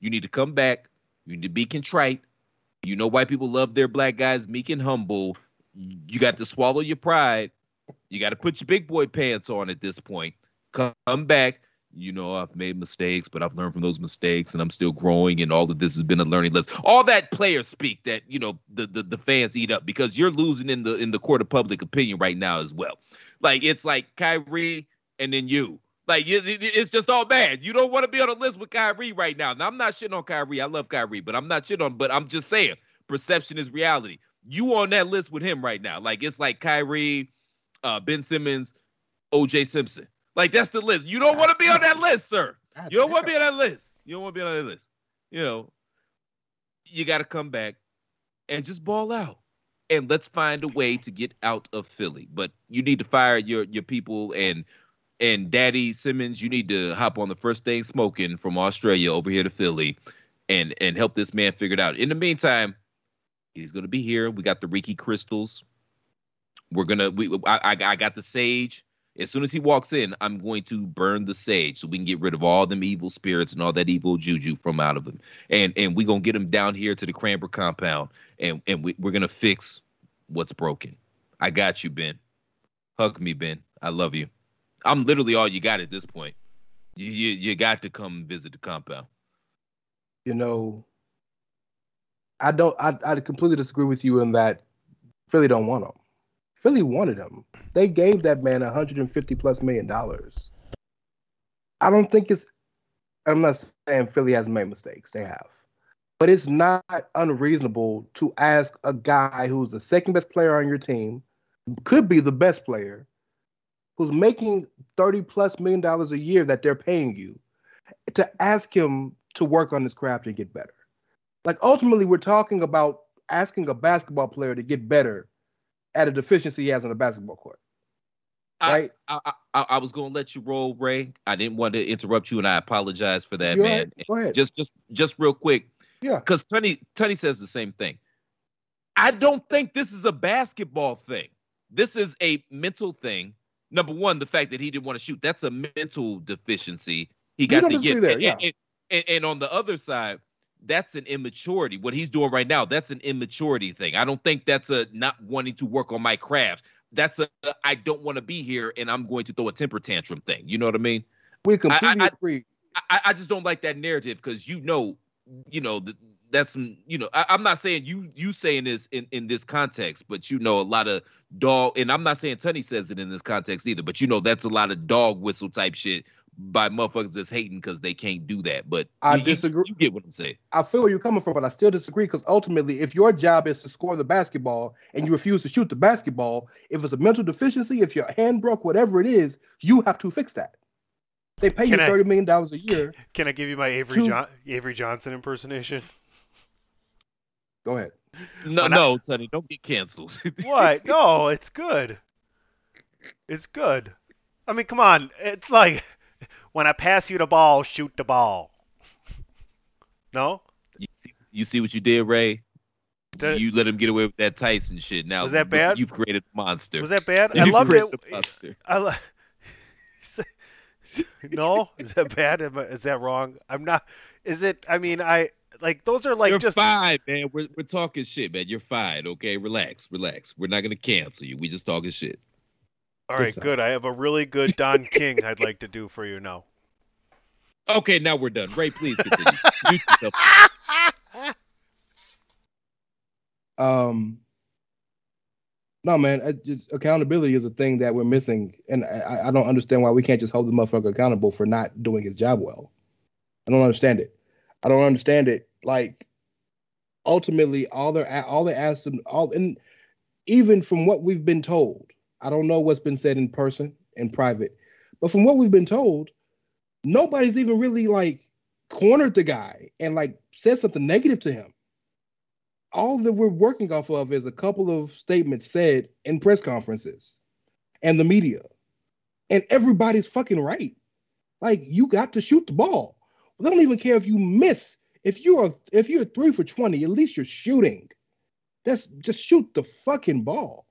You need to come back. You need to be contrite. You know white people love their black guys meek and humble. You got to swallow your pride. You got to put your big boy pants on at this point. Come back you know, I've made mistakes, but I've learned from those mistakes and I'm still growing and all of this has been a learning lesson. All that player speak that, you know, the, the the fans eat up because you're losing in the in the court of public opinion right now as well. Like it's like Kyrie and then you. Like it's just all bad. You don't want to be on a list with Kyrie right now. Now I'm not shitting on Kyrie. I love Kyrie, but I'm not shitting on. But I'm just saying, perception is reality. You on that list with him right now. Like it's like Kyrie, uh, Ben Simmons, O.J. Simpson. Like that's the list. You don't want to be on that list, sir. You don't want to be on that list. You don't want to be on that list. You know, you got to come back and just ball out. And let's find a way to get out of Philly. But you need to fire your your people and and Daddy Simmons, you need to hop on the first thing smoking from Australia over here to Philly and and help this man figure it out. In the meantime, he's gonna be here. We got the Ricky crystals. We're gonna we I I, I got the sage. As soon as he walks in, I'm going to burn the sage so we can get rid of all them evil spirits and all that evil juju from out of him. And and we're gonna get him down here to the Cranbrook compound and, and we, we're gonna fix what's broken. I got you, Ben. Hug me, Ben. I love you. I'm literally all you got at this point. You you, you got to come visit the compound. You know, I don't I, I completely disagree with you in that Philly don't want him. Philly wanted him. They gave that man 150 plus million dollars. I don't think it's. I'm not saying Philly hasn't made mistakes. They have, but it's not unreasonable to ask a guy who's the second best player on your team, could be the best player, who's making 30 plus million dollars a year that they're paying you, to ask him to work on his craft and get better. Like ultimately, we're talking about asking a basketball player to get better at a deficiency he has on the basketball court. Right? I, I, I, I was going to let you roll, Rey. I didn't want to interrupt you, and I apologize for that, You're man. right. Go ahead. Just, just, just real quick. Yeah. Because Tony, Tony says the same thing. I don't think this is a basketball thing. This is a mental thing. Number one, the fact that he didn't want to shoot, that's a mental deficiency. He got the disagree gifts. there, and, yeah. and, and, and on the other side, that's an immaturity. What he's doing right now, that's an immaturity thing. I don't think that's a not wanting to work on my craft. That's a I don't want to be here and I'm going to throw a temper tantrum thing. You know what I mean? We completely I- agree. I, I just don't like that narrative because you know, you know, the, that's some you know I, i'm not saying you you saying this in in this context but you know a lot of dog and i'm not saying Tunney says it in this context either but you know that's a lot of dog whistle type shit by motherfuckers that's hating because they can't do that but I you, you- disagree. you, get what i'm saying I feel where you're coming from, but I still disagree because ultimately, if your job is to score the basketball and you refuse to shoot the basketball, if it's a mental deficiency, if your hand broke, whatever it is, you have to fix that. They pay you Can I- thirty million dollars a year. Can I give you my Avery Two- John- Avery Johnson impersonation? Go ahead. no When I- no Tunney, don't get canceled What? No, it's good. It's good. I mean, come on. It's like when I pass you the ball, shoot the ball. No? you see you see what you did Rey That- you let him get away with that tyson shit now Was that bad? you've created a monster Was that bad? I loved it. monster. I lo- no, is that bad? I- Is that wrong? I'm not. Is it? I mean, I like those are like You're just. fine, man. We're, we're talking shit, man. You're fine. Okay, relax, relax. We're not gonna cancel you. We just talking shit. All right, Listen. good. I have a really good Don King I'd like to do for you now. Okay, now we're done. Rey, please continue. Um, no, man, I just accountability is a thing that we're missing, and I, I don't understand why we can't just hold the motherfucker accountable for not doing his job well. I don't understand it. I don't understand it. Like, ultimately, all they're all they asked them, all and even from what we've been told, I don't know what's been said in person in private, but from what we've been told, nobody's even really like cornered the guy and like said something negative to him all that we're working off of is a couple of statements said in press conferences and the media. And everybody's fucking right. Like you got to shoot the ball. They don't even care if you miss. If you're if you're three for 20, at least you're shooting. That's just shoot the fucking ball.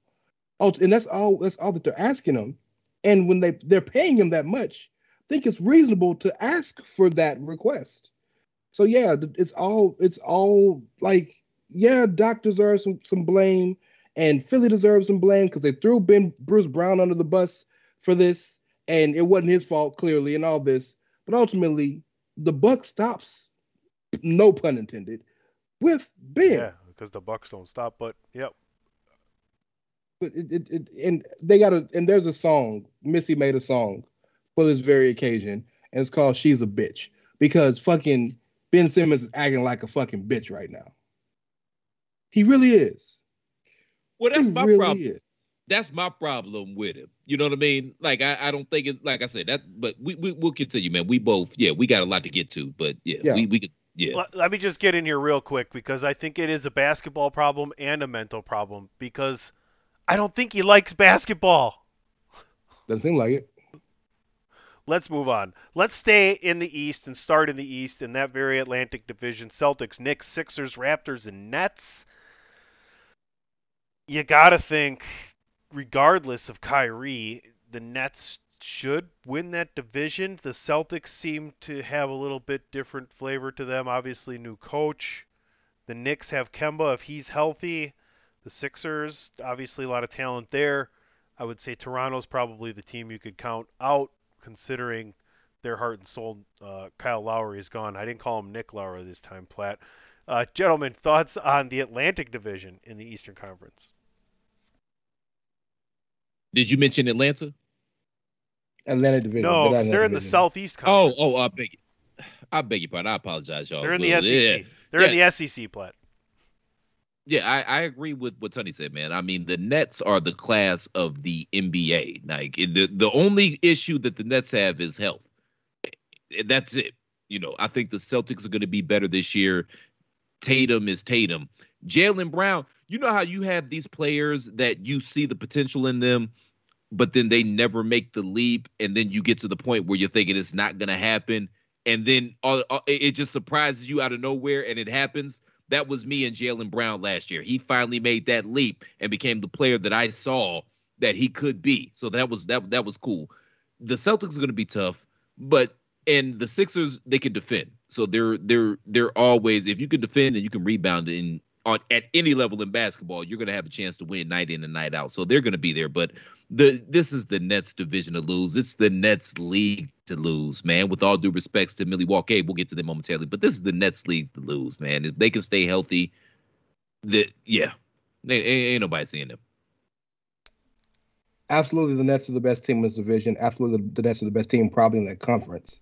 Oh, and that's all that's all that they're asking them. And when they they're paying him that much, I think it's reasonable to ask for that request. So yeah, it's all it's all like yeah, Doc deserves some, some blame, and Philly deserves some blame because they threw Ben Bruce Brown under the bus for this, and it wasn't his fault clearly, and all this. But ultimately, the buck stops, no pun intended, with Ben. Yeah, because the Bucks don't stop. But yep. But it, it, it and they got a and there's a song Missy made a song for this very occasion, and it's called "She's a Bitch" because fucking Ben Simmons is acting like a fucking bitch right now. He really is. Well, that's he my really problem. is. That's my problem with him. You know what I mean? Like I, I don't think it's like I said that, but we, we we'll continue, man. We both, yeah, we got a lot to get to, but yeah, Yeah. we we could, yeah. Let, let me just get in here real quick because I think it is a basketball problem and a mental problem because I don't think he likes basketball. Doesn't seem like it. Let's move on. Let's stay in the East and start in the East in that very Atlantic division. Celtics, Knicks, Sixers, Raptors, and Nets. You got to think, regardless of Kyrie, the Nets should win that division. The Celtics seem to have a little bit different flavor to them. Obviously, new coach. The Knicks have Kemba if he's healthy. The Sixers, obviously, a lot of talent there. I would say Toronto's probably the team you could count out, considering their heart and soul. Uh, Kyle Lowry is gone. I didn't call him Nick Lowry this time, Platt. Uh, gentlemen, thoughts on the Atlantic Division in the Eastern Conference? Did you mention Atlanta? Atlanta division. No, but they're in the. Southeast Oh, Conference. oh, I beg you. I beg your pardon. I apologize, y'all. They're in the SEC. Yeah, They're in the SEC, Platt. Yeah I, I agree with what Tony said, man. I mean, the Nets are the class of the NBA. Like the the only issue that the Nets have is health. That's it. You know, I think the Celtics are going to be better this year. Tatum is Tatum. Jaylen Brown, you know how you have these players that you see the potential in them, but then they never make the leap, and then you get to the point where you're thinking it's not going to happen, and then all, all- it it just surprises you out of nowhere, and it happens. That was me and Jaylen Brown last year. He finally made that leap and became the player that I saw that he could be. So that was that that was cool. The Celtics are going to be tough, but and the Sixers they can defend. So they're they're they're always if you can defend and you can rebound and on at any level in basketball, you're going to have a chance to win night in and night out. So they're going to be there. But the this is the Nets division to lose. It's the Nets league to lose, man. With all due respects to Millie Milwaukee, we'll get to them momentarily. But this is the Nets league to lose, man. If they can stay healthy, the yeah, ain't, ain't nobody seeing them. Absolutely, the Nets are the best team in this division. Absolutely, the Nets are the best team probably in that conference.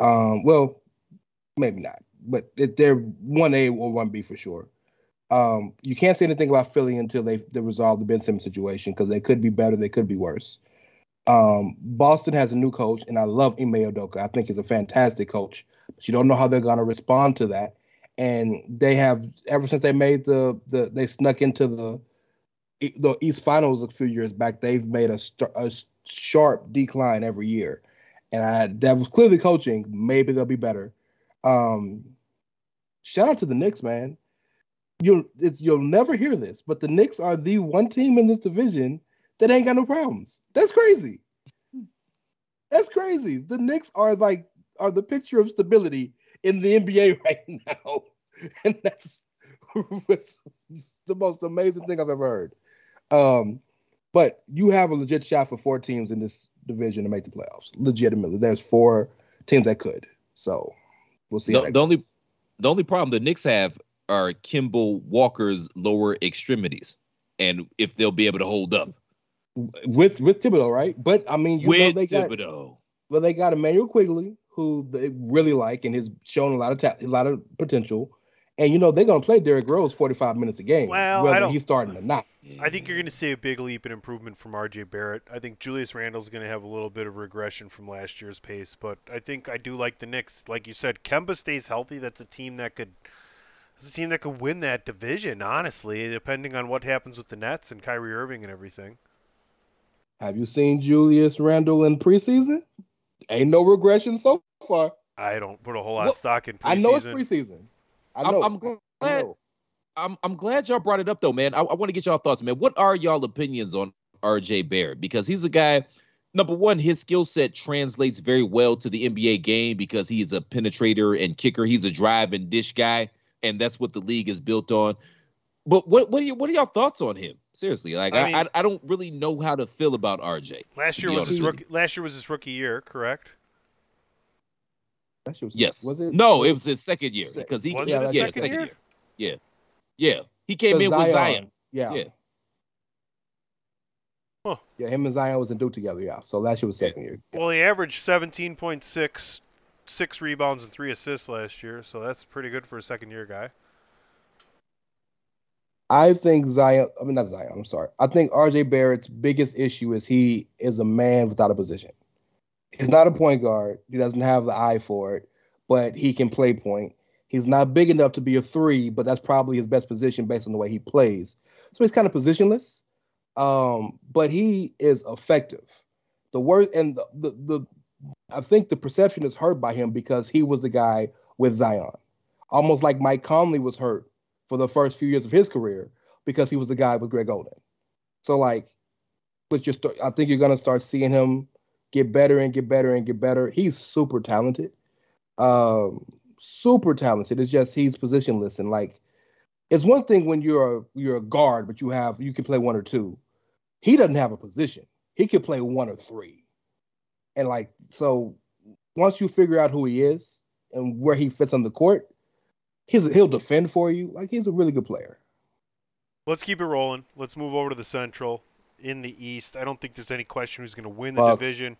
Um, well, maybe not, but they're one A or one B for sure. Um, you can't say anything about Philly until they, they resolve the Ben Simmons situation because they could be better, they could be worse. Um, Boston has a new coach, and I love Ime Udoka. I think he's a fantastic coach, but you don't know how they're going to respond to that. And they have ever since they made the the they snuck into the the East Finals a few years back. They've made a, a sharp decline every year, and I that was clearly coaching. Maybe they'll be better. Um, shout out to the Knicks, man you'll it's, you'll never hear this, but the Knicks are the one team in this division that ain't got no problems. That's crazy. That's crazy. The Knicks are like are the picture of stability in the NBA right now, and that's the most amazing thing I've ever heard. Um, but you have a legit shot for four teams in this division to make the playoffs. Legitimately, there's four teams that could. So we'll see. The, the only the only problem the Knicks have are Kemba Walker's lower extremities, and if they'll be able to hold up with with Thibodeau, right? But I mean, you with know they Thibodeau. got well, they got Immanuel Quickley, who they really like and has shown a lot of ta- a lot of potential. And you know they're gonna play Derrick Rose 45 minutes a game, Well, I whether don't- he's starting or not. I think you're going to see a big leap in improvement from RJ Barrett. I think Julius Randle's going to have a little bit of regression from last year's pace, but I think I do like the Knicks. Like you said, Kemba stays healthy. That's a team that could. It's a team that could win that division, honestly, depending on what happens with the Nets and Kyrie Irving and everything. Have you seen Julius Randle in preseason? Ain't no regression so far. I don't put a whole lot Well, of stock in preseason. I know it's preseason. I I'm, know. I'm I glad. know. I'm I'm glad y'all brought it up though, man. I, I want to get y'all thoughts, man. What are y'all opinions on RJ Barrett? Because he's a guy. Number one, his skill set translates very well to the NBA game because he is a penetrator and kicker. He's a drive and dish guy, and that's what the league is built on. But what what are you, what are y'all thoughts on him? Seriously, like I I mean- I, I don't really know how to feel about RJ. Last year was his rookie. Last year was his rookie year, correct? That shit was, Yes. Was it? No, it was his second year because he Was it yeah, his yeah, second year? Yeah, yeah. He came Because in with Zion. Yeah. Yeah. Yeah, him and Zion was in Duke together, yeah. So last year was second year. Well, he averaged 17.6, six rebounds and three assists last year, so that's pretty good for a second year guy. I think Zion, I mean not Zion, I'm sorry. I think RJ Barrett's biggest issue is he is a man without a position. He's not a point guard. He doesn't have the eye for it, but he can play point. He's not big enough to be a three, but that's probably his best position based on the way he plays. So he's kind of positionless. Um, but he is effective. The word and the, the the I think the perception is hurt by him because he was the guy with Zion. Almost like Mike Conley was hurt for the first few years of his career because he was the guy with Greg Oden. So like, with your, st- I think you're gonna start seeing him get better and get better and get better. He's super talented, um, super talented. It's just he's positionless and like, it's one thing when you're a, you're a guard, but you have you can play one or two. He doesn't have a position. He could play one or three, and like so, once you figure out who he is and where he fits on the court, he's he'll defend for you. Like he's a really good player. Let's keep it rolling. Let's move over to the Central. In the East, I don't think there's any question who's going to win the Bucks. division.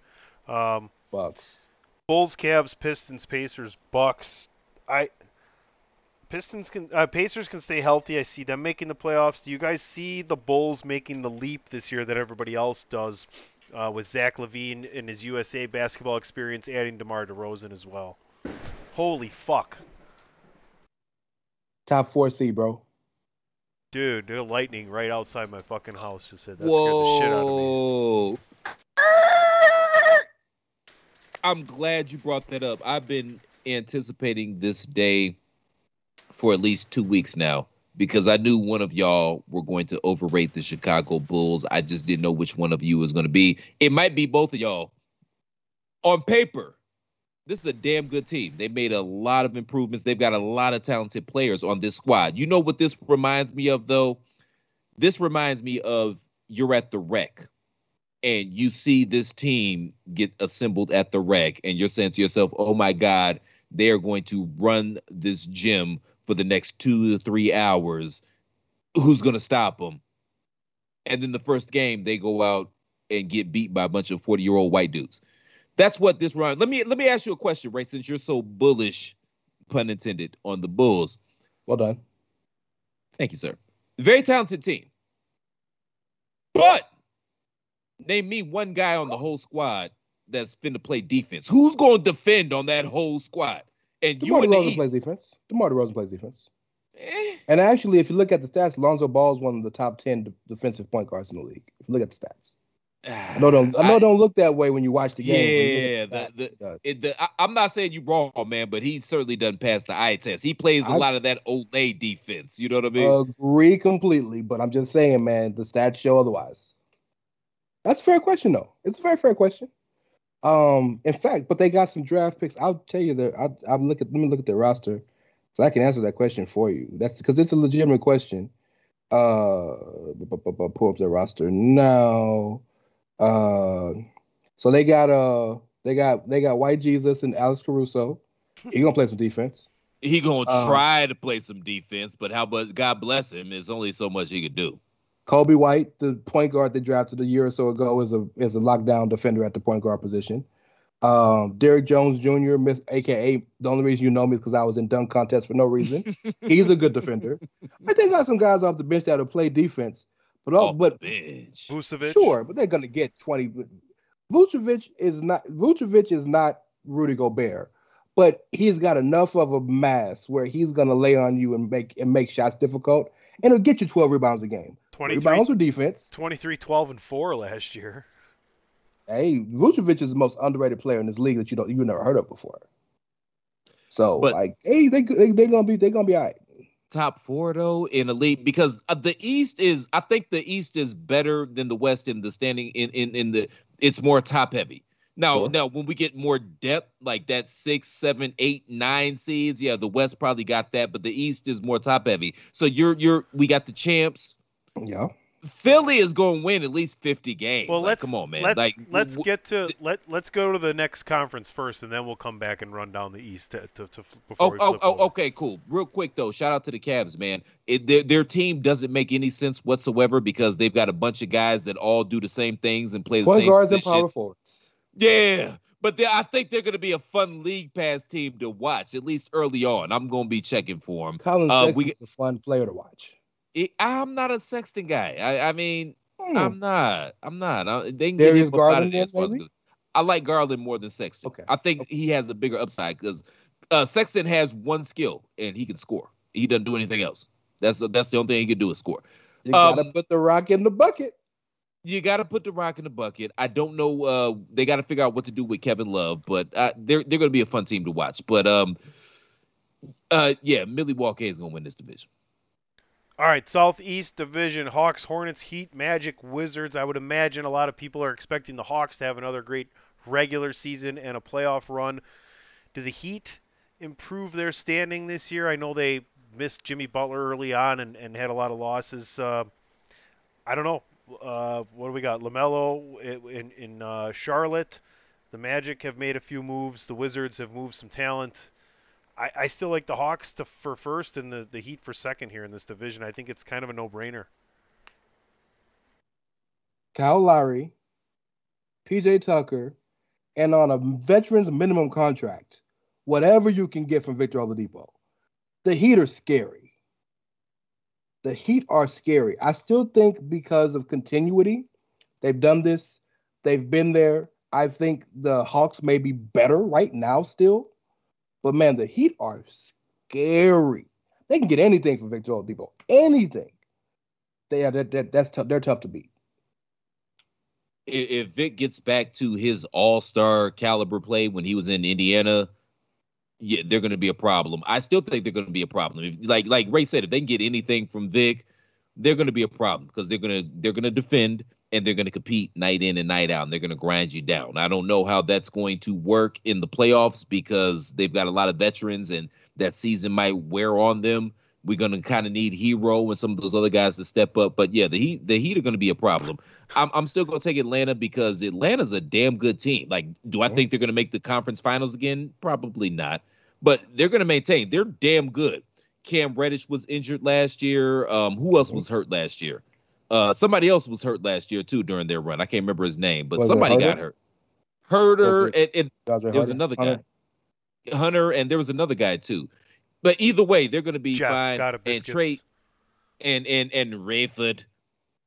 Um, Bucks. Bulls, Cavs, Pistons, Pacers, Bucks. I Pistons can uh, Pacers can stay healthy. I see them making the playoffs. Do you guys see the Bulls making the leap this year that everybody else does uh, with Zach LaVine and his USA basketball experience, adding DeMar DeRozan as well? Holy fuck, Top four C, bro. dude! They're lightning right outside my fucking house. Just said that scared the shit out of me. Whoa. I'm glad you brought that up. I've been anticipating this day for at least two weeks now because I knew one of y'all were going to overrate the Chicago Bulls. I just didn't know which one of you was going to be. It might be both of y'all. On paper, this is a damn good team. They made a lot of improvements. They've got a lot of talented players on this squad. You know what this reminds me of, though? This reminds me of you're at the rec and you see this team get assembled at the rec, and you're saying to yourself, oh my God, they are going to run this gym for the next two to three hours. Who's going to stop them? And then the first game, they go out and get beat by a bunch of 40 year old white dudes. That's what this run. Let me let me ask you a question, Ray, since you're so bullish, pun intended, on the Bulls. Well done. Thank you, sir. Very talented team. But name me one guy on the whole squad that's finna play defense. Who's going to defend on that whole squad? And you DeMar in the DeRozan plays defense. DeMar DeRozan plays defense. eh, And actually, if you look at the stats, Lonzo Ball is one of the top ten de- defensive point guards in the league. If you look at the stats, I know don't I know it don't look that way when you watch the game. but you look Yeah, at the- the- it the, I, I'm not saying you're wrong, man, but he certainly doesn't pass the eye test. He plays a I- lot of that Olay defense. You know what I mean? Agree completely, but I'm just saying, man, the stats show otherwise. That's a fair question, though. It's a very fair question. Um, in fact, but they got some draft picks. I'll tell you that. I'll, I'll look at. Let me look at their roster, so I can answer that question for you. That's because it's a legitimate question. Uh, pull up their roster now. Uh, so they got uh, they got they got White Jesus and Alex Caruso. He gonna play some defense. he gonna um, try to play some defense, but how much? God bless him. There's only so much he could do. Coby White, the point guard they drafted a year or so ago, is a is a lockdown defender at the point guard position. Um, Derrick Jones Jr., myth- aka the only reason you know me is because I was in dunk contest for no reason. He's a good defender. But they got some guys off the bench that'll play defense. But all, Off but bench. Vucevic. sure, but they're gonna get twenty. Vucevic is not Vucevic is not Rudy Gobert, but he's got enough of a mass where he's gonna lay on you and make and make shots difficult, and it'll get you twelve rebounds a game. 23, Rebounds or defense. 23, 12, and 4 last year. Hey, Vucevic is the most underrated player in this league that you don't you never heard of before. So But- like, hey, they they they gonna be they gonna be all right. top four though in the league because uh, the East is I think the East is better than the West in the standing in in in the it's more top heavy. Now Sure. now when we get more depth like that six seven eight nine seeds yeah the West probably got that but the East is more top heavy. So you're you're we got the champs. Yeah. Philly is going to win at least fifty games. Well, Like, let's come on man. Let's like let's w- get to let let's go to the next conference first, and then we'll come back and run down the East to, to, to before Oh, we oh, flip oh, over. okay, cool. Real quick though, shout out to the Cavs, man. It, their their team doesn't make any sense whatsoever because they've got a bunch of guys that all do the same things and play the Point same guards and power forwards. Yeah, but they, I think they're going to be a fun league pass team to watch at least early on. I'm going to be checking for them. Collin Uh, Sexton's we- a fun player to watch. I'm not a Sexton guy. I, I mean, Hmm. I'm not. I'm not. I, they can Darius get him up Garland there as as maybe? I like Garland more than Sexton. Okay. I think he has a bigger upside because uh, Sexton has one skill and he can score. He doesn't do anything else. That's that's the only thing he can do is score. You gotta Um, put the rock in the bucket. You got to put the rock in the bucket. I don't know. Uh, they got to figure out what to do with Kevin Love, but uh, they're they're going to be a fun team to watch. But um, uh, yeah, Milwaukee is going to win this division. All right, Southeast Division: Hawks, Hornets, Heat, Magic, Wizards. I would imagine a lot of people are expecting the Hawks to have another great regular season and a playoff run. Do the Heat improve their standing this year? I know they missed Jimmy Butler early on and, and had a lot of losses. Uh, I don't know. Uh, what do we got? Lamelo in in uh, Charlotte. The Magic have made a few moves. The Wizards have moved some talent. I, I still like the Hawks to, for first and the, the Heat for second here in this division. I think it's kind of a no-brainer. Kyle Lowry, PJ Tucker, and on a veteran's minimum contract, whatever you can get from Victor Oladipo. The Heat are scary. The Heat are scary. I still think because of continuity, they've done this, they've been there. I think the Hawks may be better right now still, but man, the Heat are scary. They can get anything from Victor Oladipo, anything. They are that, that that's tough. They're tough to beat. If, if Vic gets back to his All Star caliber play when he was in Indiana, yeah, they're going to be a problem. I still think they're going to be a problem. If, like like Ray said, if they can get anything from Vic, they're going to be a problem because they're going to they're going to defend. And they're going to compete night in and night out and they're going to grind you down. I don't know how that's going to work in the playoffs because they've got a lot of veterans and that season might wear on them. We're going to kind of need Herro and some of those other guys to step up. But yeah, the Heat, the Heat are going to be a problem. I'm, I'm still going to take Atlanta because Atlanta's a damn good team. Like, do I think they're going to make the conference finals again? Probably not. But they're going to maintain. They're damn good. Cam Reddish was injured last year. Um, who else was hurt last year? Uh, somebody else was hurt last year too during their run. I can't remember his name, but Was somebody got hurt. Herder Was and, and there was Hunter? another guy, Hunter? Hunter, and there was another guy too. But either way, they're going to be Jeff, fine. And. Trae and and and Rayford,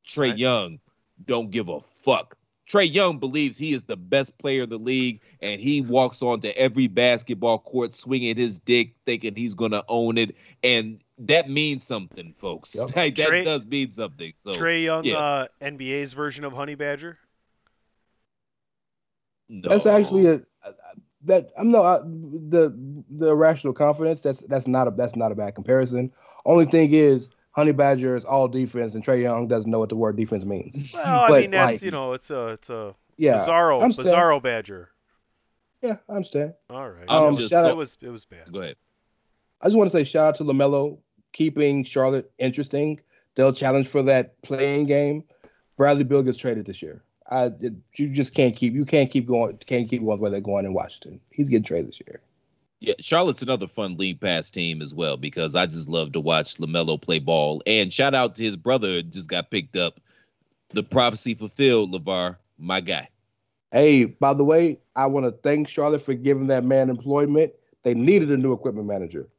Trae Right. Young, don't give a fuck. Trae Young believes he is the best player in the league, and he walks onto every basketball court swinging his dick, thinking he's going to own it, and that means something, folks. Yep. Like, that Trae- does mean something. So Trae Young, yeah. uh, NBA's version of Honey Badger. no. That's actually a that I'm no I, the the irrational confidence. That's that's not a that's not a bad comparison. Only thing is, Honey Badger is all defense, and Trae Young doesn't know what the word defense means. Well, I But, mean that's like- you know it's a it's a Yeah, bizarro bizarro Badger. yeah, I understand. All right, I'm it, just- was, it was it was bad. Go ahead. I just want to say shout out to Lamelo keeping Charlotte interesting. They'll challenge for that playing game. Bradley Beal gets traded this year. I it, you just can't keep you can't keep going can't keep going the way they're going in Washington. He's getting traded this year. Yeah, Charlotte's another fun league pass team as well because I just love to watch LaMelo play ball. And shout out to his brother just got picked up. The prophecy fulfilled, LaVar, my guy. Hey, by the way, I want to thank Charlotte for giving that man employment. They needed a new equipment manager.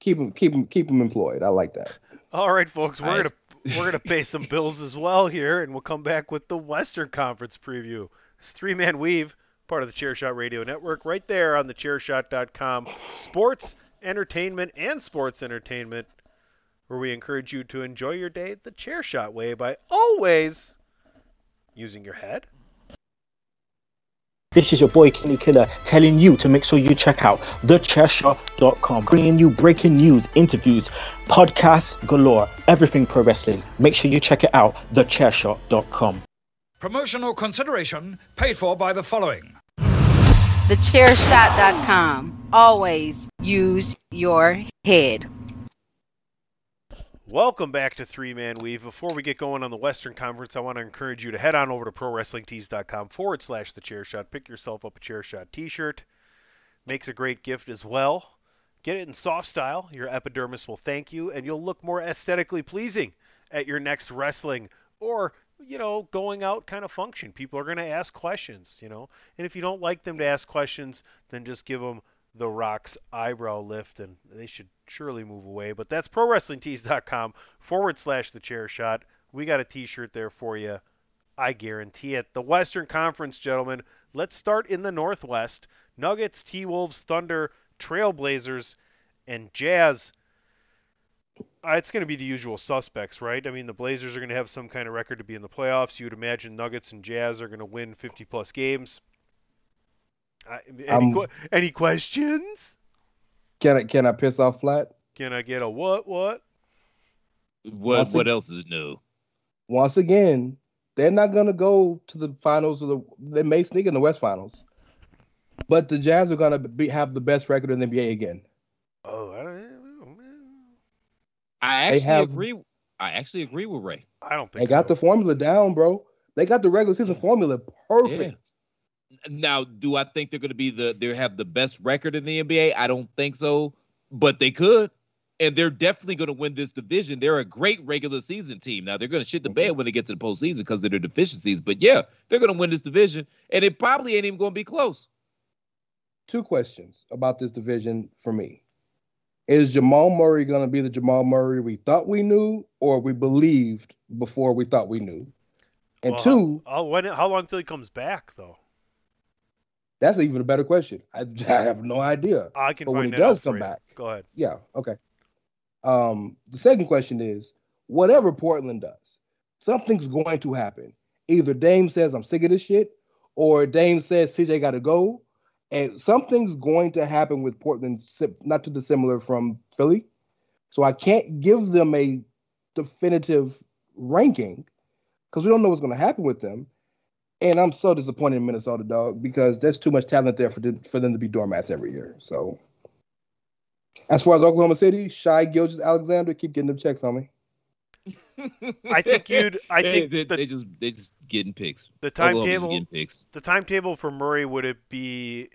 Keep him, keep him, keep him employed. I like that. All right, folks, we're Nice. gonna we're gonna pay some bills as well here, and we'll come back with the Western Conference preview. It's three man weave, part of the Chairshot Radio Network, right there on the Chairshot.com. Sports, entertainment, and sports entertainment, where we encourage you to enjoy your day the Chairshot way by always using your head. This is your boy Kenny Killer telling you to make sure you check out thechairshot.com, bringing you breaking news, interviews, podcasts galore, everything pro wrestling. Make sure you check it out, thechairshot.com. Promotional consideration paid for by the following. TheChairShot.com. Always use your head. Welcome back to Three Man Weave. Before we get going on the Western Conference, I want to encourage you to head on over to ProWrestlingTees.com forward slash the chair shot. Pick yourself up a chair shot t shirt. Makes a great gift as well. Get it in soft style. Your epidermis will thank you, and you'll look more aesthetically pleasing at your next wrestling or, you know, going out kind of function. People are going to ask questions, you know. And if you don't like them to ask questions, then just give them the Rock's eyebrow lift, and they should surely move away. But that's ProWrestlingTees.com forward slash the chair shot. We got a t shirt there for you. I guarantee it. The Western Conference, gentlemen. Let's start in the Northwest. Nuggets, T Wolves, Thunder, Trailblazers, and Jazz. Uh, it's going to be the usual suspects, right? I mean, the Blazers are going to have some kind of record to be in the playoffs. You'd imagine Nuggets and Jazz are going to win 50 plus games. Uh, any, Um, que- any questions? Can I can I piss off flat? Can I get a what? What? What Once what ag- else is new? Once again, they're not gonna go to the finals of the. They may sneak in the West Finals, but the Jazz are gonna be have the best record in the NBA again. Oh, I don't, I actually have- agree. I actually agree with Ray. I don't think They got the formula down, bro. They got the regular season formula perfect. Now, do I think they're going to be the they have the best record in the NBA? I don't think so, but they could, and they're definitely going to win this division. They're a great regular season team. Now they're going to shit the bed mm-hmm. when they get to the postseason because of their deficiencies, but yeah, they're going to win this division, and it probably ain't even going to be close. Two questions about this division for me. Is Jamal Murray gonna be the Jamal Murray we thought we knew, or we believed before we thought we knew? And Well, two, How, when, how long till he comes back, though? that's even a better question. I, I have no idea. I can But when he does come back- Go ahead. Yeah, okay. Um, the second question is whatever Portland does, something's going to happen. Either Dame says I'm sick of this shit, or Dame says CJ got to go, and something's going to happen with Portland, not too dissimilar from Philly. So I can't give them a definitive ranking, because we don't know what's going to happen with them. And I'm so disappointed in Minnesota, dog, because there's too much talent there for them, for them to be doormats every year. So, as far as Oklahoma City, Shai Gilgeous-Alexander, keep getting them checks, homie. I think you'd. I think they, the, they just they just getting picks. the timetable. getting picks. the timetable for Murray would it be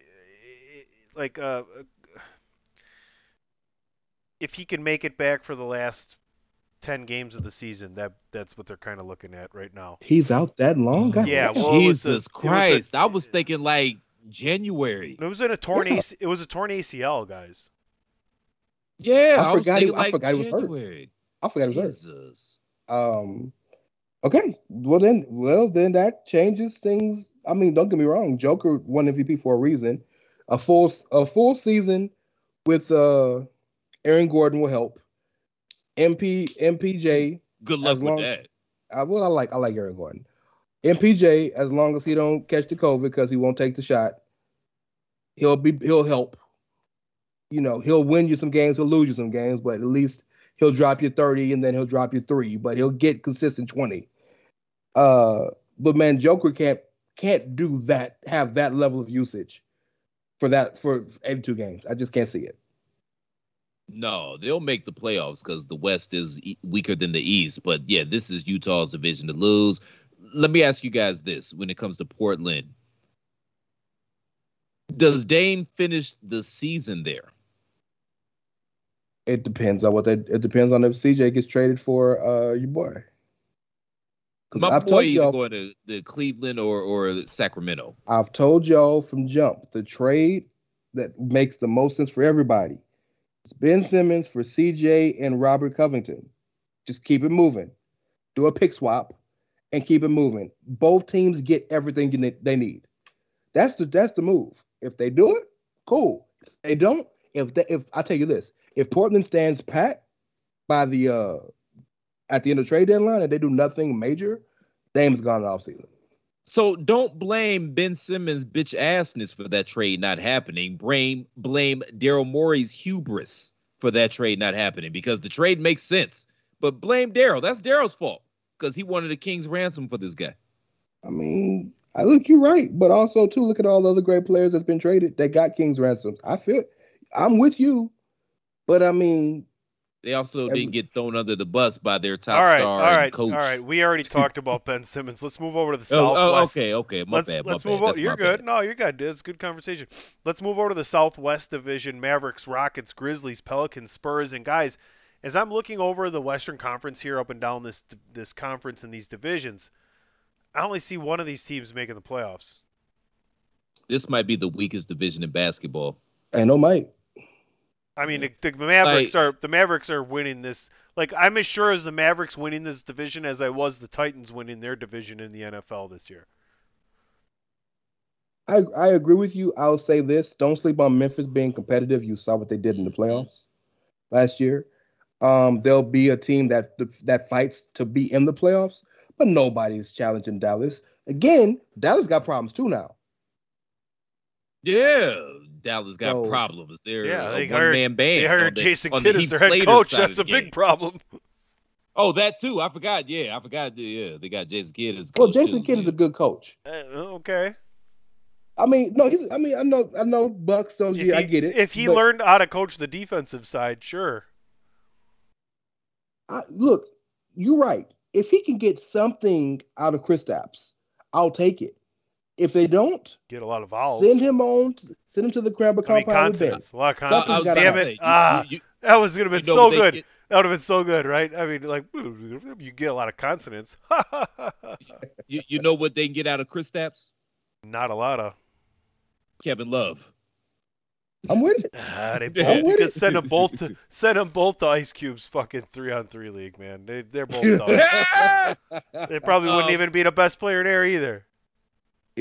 like uh, if he can make it back for the last ten games of the season? That that's what they're kind of looking at right now. He's out that long? God Yeah, well, it a- Jesus was a- Christ! I was thinking like January. It was in a torn Yeah. AC, it was a torn ACL, guys. Yeah, I I, was forgot he- thinking I like forgot he was hurt. I forgot it was. Um, okay. Well then, well then that changes things. I mean, don't get me wrong. Joker won MVP for a reason. A full a full season with uh Aaron Gordon will help. MP MPJ. Good luck long- with that. I well, I like I like Aaron Gordon. MPJ, as long as he don't catch the COVID because he won't take the shot, he'll be he'll help. You know, he'll win you some games, he'll lose you some games, but at least he'll drop you 30 and then he'll drop you three, but he'll get consistent 20. Uh, but man, Joker can't can't do that, have that level of usage for that for 82 games. I just can't see it. No, they'll make the playoffs because the West is e- weaker than the East. But yeah, this is Utah's division to lose. Let me ask you guys this: when it comes to Portland, does Dame finish the season there? It depends on what they. It depends on if CJ gets traded for uh your boy. My I've boy told either going to the Cleveland or or Sacramento. I've told y'all from jump the trade that makes the most sense for everybody. It's Ben Simmons for CJ and Robert Covington. Just keep it moving. Do a pick swap and keep it moving. Both teams get everything they need. That's the that's the move. If they do it, cool. If they don't, if they, if I tell you this, if Portland stands pat by the uh at the end of trade deadline and they do nothing major, Dame's gone off season. So don't blame Ben Simmons' bitch assness for that trade not happening. Blame blame Daryl Morey's hubris for that trade not happening because the trade makes sense. But blame Daryl. That's Daryl's fault because he wanted a king's ransom for this guy. I mean, I look you're right, but also too look at all the other great players that's been traded that got King's ransoms. I feel I'm with you, but I mean, They also Every- didn't get thrown under the bus by their top all right, star all and right, coach. all right. We already talked about Ben Simmons. Let's move over to the Oh, oh, okay, okay. My let's bad. My let's bad. move over. That's You're good. bad. No, you're good. It's good conversation. Let's move over to the Southwest Division: Mavericks, Rockets, Grizzlies, Pelicans, Spurs, and guys. As I'm looking over the Western Conference here, up and down this this conference and these divisions, I only see one of these teams making the playoffs. This might be the weakest division in basketball. I know, Mike. I mean, the, the Mavericks are the Mavericks are winning this. Like I'm as sure as the Mavericks winning this division as I was the Titans winning their division in the NFL this year. I I agree with you. I'll say this: don't sleep on Memphis being competitive. You saw what they did in the playoffs last year. Um, there'll be a team that that fights to be in the playoffs, but nobody's challenging Dallas. Again, Dallas got problems too now. Yeah, Dallas got So- problems. They're Yeah, a they one hired- man band. They on hired the- Jason Kidd the as their head Slater coach. side That's a big game. problem. Oh, that too. I forgot. Yeah, I forgot. Yeah, they got Jason Kidd as Well, coach, Well, Jason too. Kidd is a good coach. Uh, okay. I mean, no, he's, I mean, I know, I know, Bucks. Those If years, I get it. If he but learned how to coach the defensive side, sure. I, look, you're right. If he can get something out of Kristaps, I'll take it. If they don't, Get a lot of vowels. send him on. Send him to the Crabber I mean, compound with A lot of I- I consonants. was Damn gonna it. say, you- ah, you- that was going to you been know so good. get- That would have been so good, right? I mean, like, you get a lot of consonants. You, you know what they can get out of Kristaps? Not a lot of. Kevin Love. I'm with it. Ah, they I'm both with you it. send them both to send them both to Ice Cube's fucking three on three league, man. They they're both they probably wouldn't Um, even be the best player there either.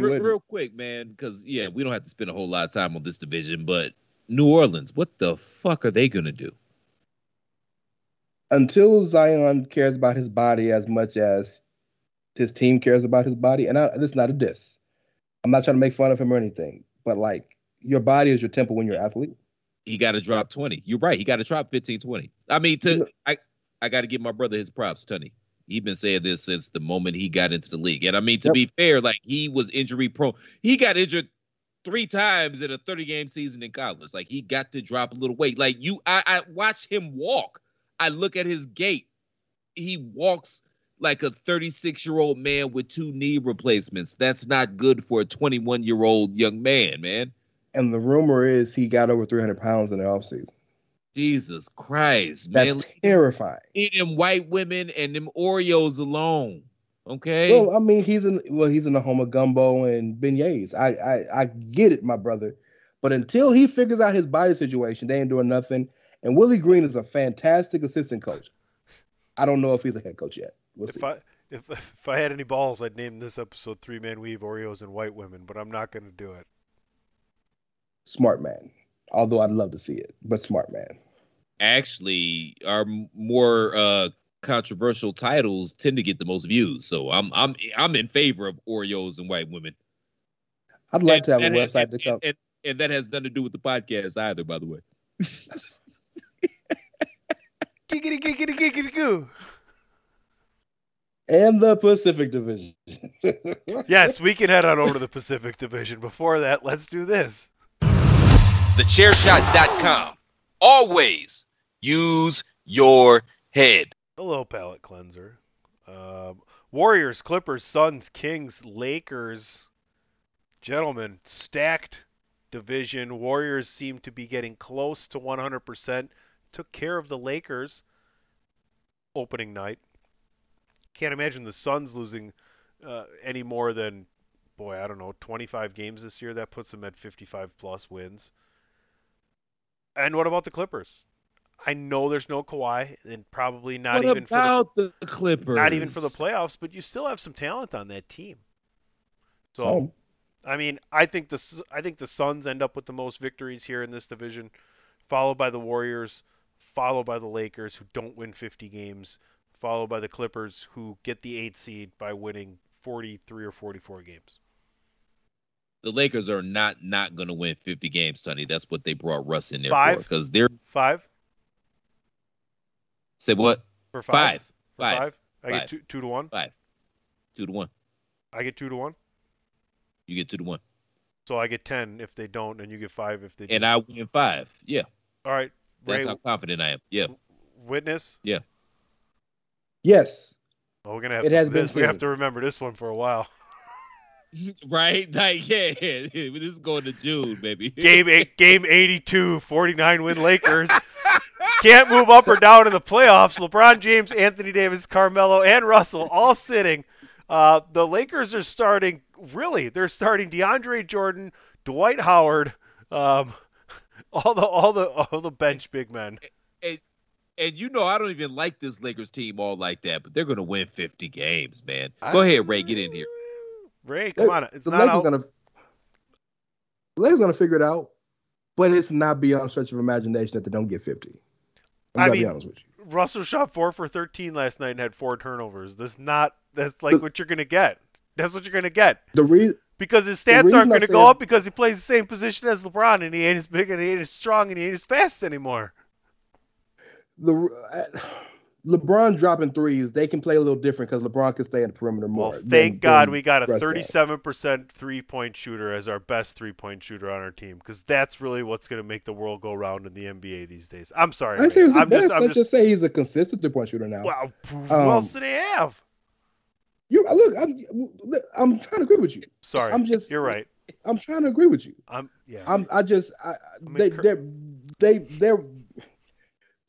Real quick, man, because yeah, we don't have to spend a whole lot of time on this division, but New Orleans, what the fuck are they gonna do? Until Zion cares about his body as much as his team cares about his body, and I, this is not a diss. I'm not trying to make fun of him or anything, but like your body is your temple when you're an athlete. He got to drop 20. You're right. He got to drop 15, 20. I mean, to I, I got to give my brother his props, Tony. He's been saying this since the moment he got into the league. And I mean, to Yep. be fair, like he was injury prone. He got injured three times in a 30 game season in college. Like he got to drop a little weight. Like you, I, I watch him walk. I look at his gait. He walks like a 36 year old man with two knee replacements. That's not good for a 21 year old young man, man. And the rumor is he got over 300 pounds in the offseason. Jesus Christ, That's man. terrifying. Leave them white women and them Oreos alone. Okay. Well, I mean, he's in well, he's in the home of gumbo and beignets. I, I I get it, my brother. But until he figures out his body situation, they ain't doing nothing. And Willie Green is a fantastic assistant coach. I don't know if he's a head coach yet. We'll see. If I if if I had any balls, I'd name this episode Three Man Weave Oreos and White Women, but I'm not going to do it. Smart man. Although I'd love to see it, but smart man. actually our more uh controversial titles tend to get the most views. So I'm I'm I'm in favor of Oreos and white women. I'd like to have a And- and- website and, to come. and, and that has nothing to do with the podcast either, by the way. Giggity giggity giggity goo. And the Pacific Division. Yes, we can head on over to the Pacific Division. Before that, let's do this. Thechairshot.com. Always use your head. Little palate cleanser. Um, Warriors, Clippers, Suns, Kings, Lakers. Gentlemen, stacked division. Warriors seem to be getting close to 100%. Took care of the Lakers opening night. Can't imagine the Suns losing uh, any more than, boy, I don't know, 25 games this year. That puts them at 55 plus wins. And what about the Clippers? I know there's no Kawhi, and probably not what even for the about the, Clippers? not even for the playoffs, but you still have some talent on that team. So, Oh, I mean, I think the S- I think the Suns end up with the most victories here in this division, followed by the Warriors, followed by the Lakers who don't win 50 games, followed by the Clippers who get the 8 seed by winning 43 or 44 games. The Lakers are not not going to win 50 games, Tony. That's what they brought Russ in there Five? for. Because they're 5 say what? for 5. Five. For Five. 5. I get 2 2 to 1. Five. Two to one. I get 2 to 1. You get two to one. So I get 10 if they don't and you get 5 if they do. And I win five. Yeah. All right. That's how confident I am. Yeah. witness. Yeah. Yes. Oh, we're gonna have It to, has been we have to remember this one for a while. right? Like, yeah, yeah. This is going to June, baby. Game eight, game 82, 49 win Lakers. Can't move up or down in the playoffs. LeBron James, Anthony Davis, Carmelo, and Russell all sitting. Uh, the Lakers are starting. Really, they're starting DeAndre Jordan, Dwight Howard, um, all the all the all the bench big men. And you know, I don't even like this Lakers team all like that, but they're going to win 50 games, man. Go ahead, Ray. Get in here. Ray, come on, it's the not Lakers out. gonna the Lakers gonna figure it out, but it's not beyond stretch of imagination that they don't get 50. I'm I gonna mean- be honest with you. Russell shot four for 13 last night and had four turnovers. That's not. That's like The- what you're gonna get. That's what you're gonna get. The reason Because his stats aren't going to go up because he plays the same position as LeBron and he ain't as big and he ain't as strong and he ain't as fast anymore. the uh, LeBron dropping threes, they can play a little different because LeBron can stay in the perimeter more. Well, than- thank God we got a 37% three point shooter as our best three point shooter on our team because that's really what's going to make the world go round in the NBA these days. I'm sorry. I I'm, just, I'm Let's just, just say he's a consistent three point shooter now. wow. Who Um, else do they have? You look, I'm, I'm trying to agree with you. Sorry. I'm just, You're right. I'm trying to agree with you. I'm, yeah. I'm, I just, I, I'm they, encour- they're, they, they're,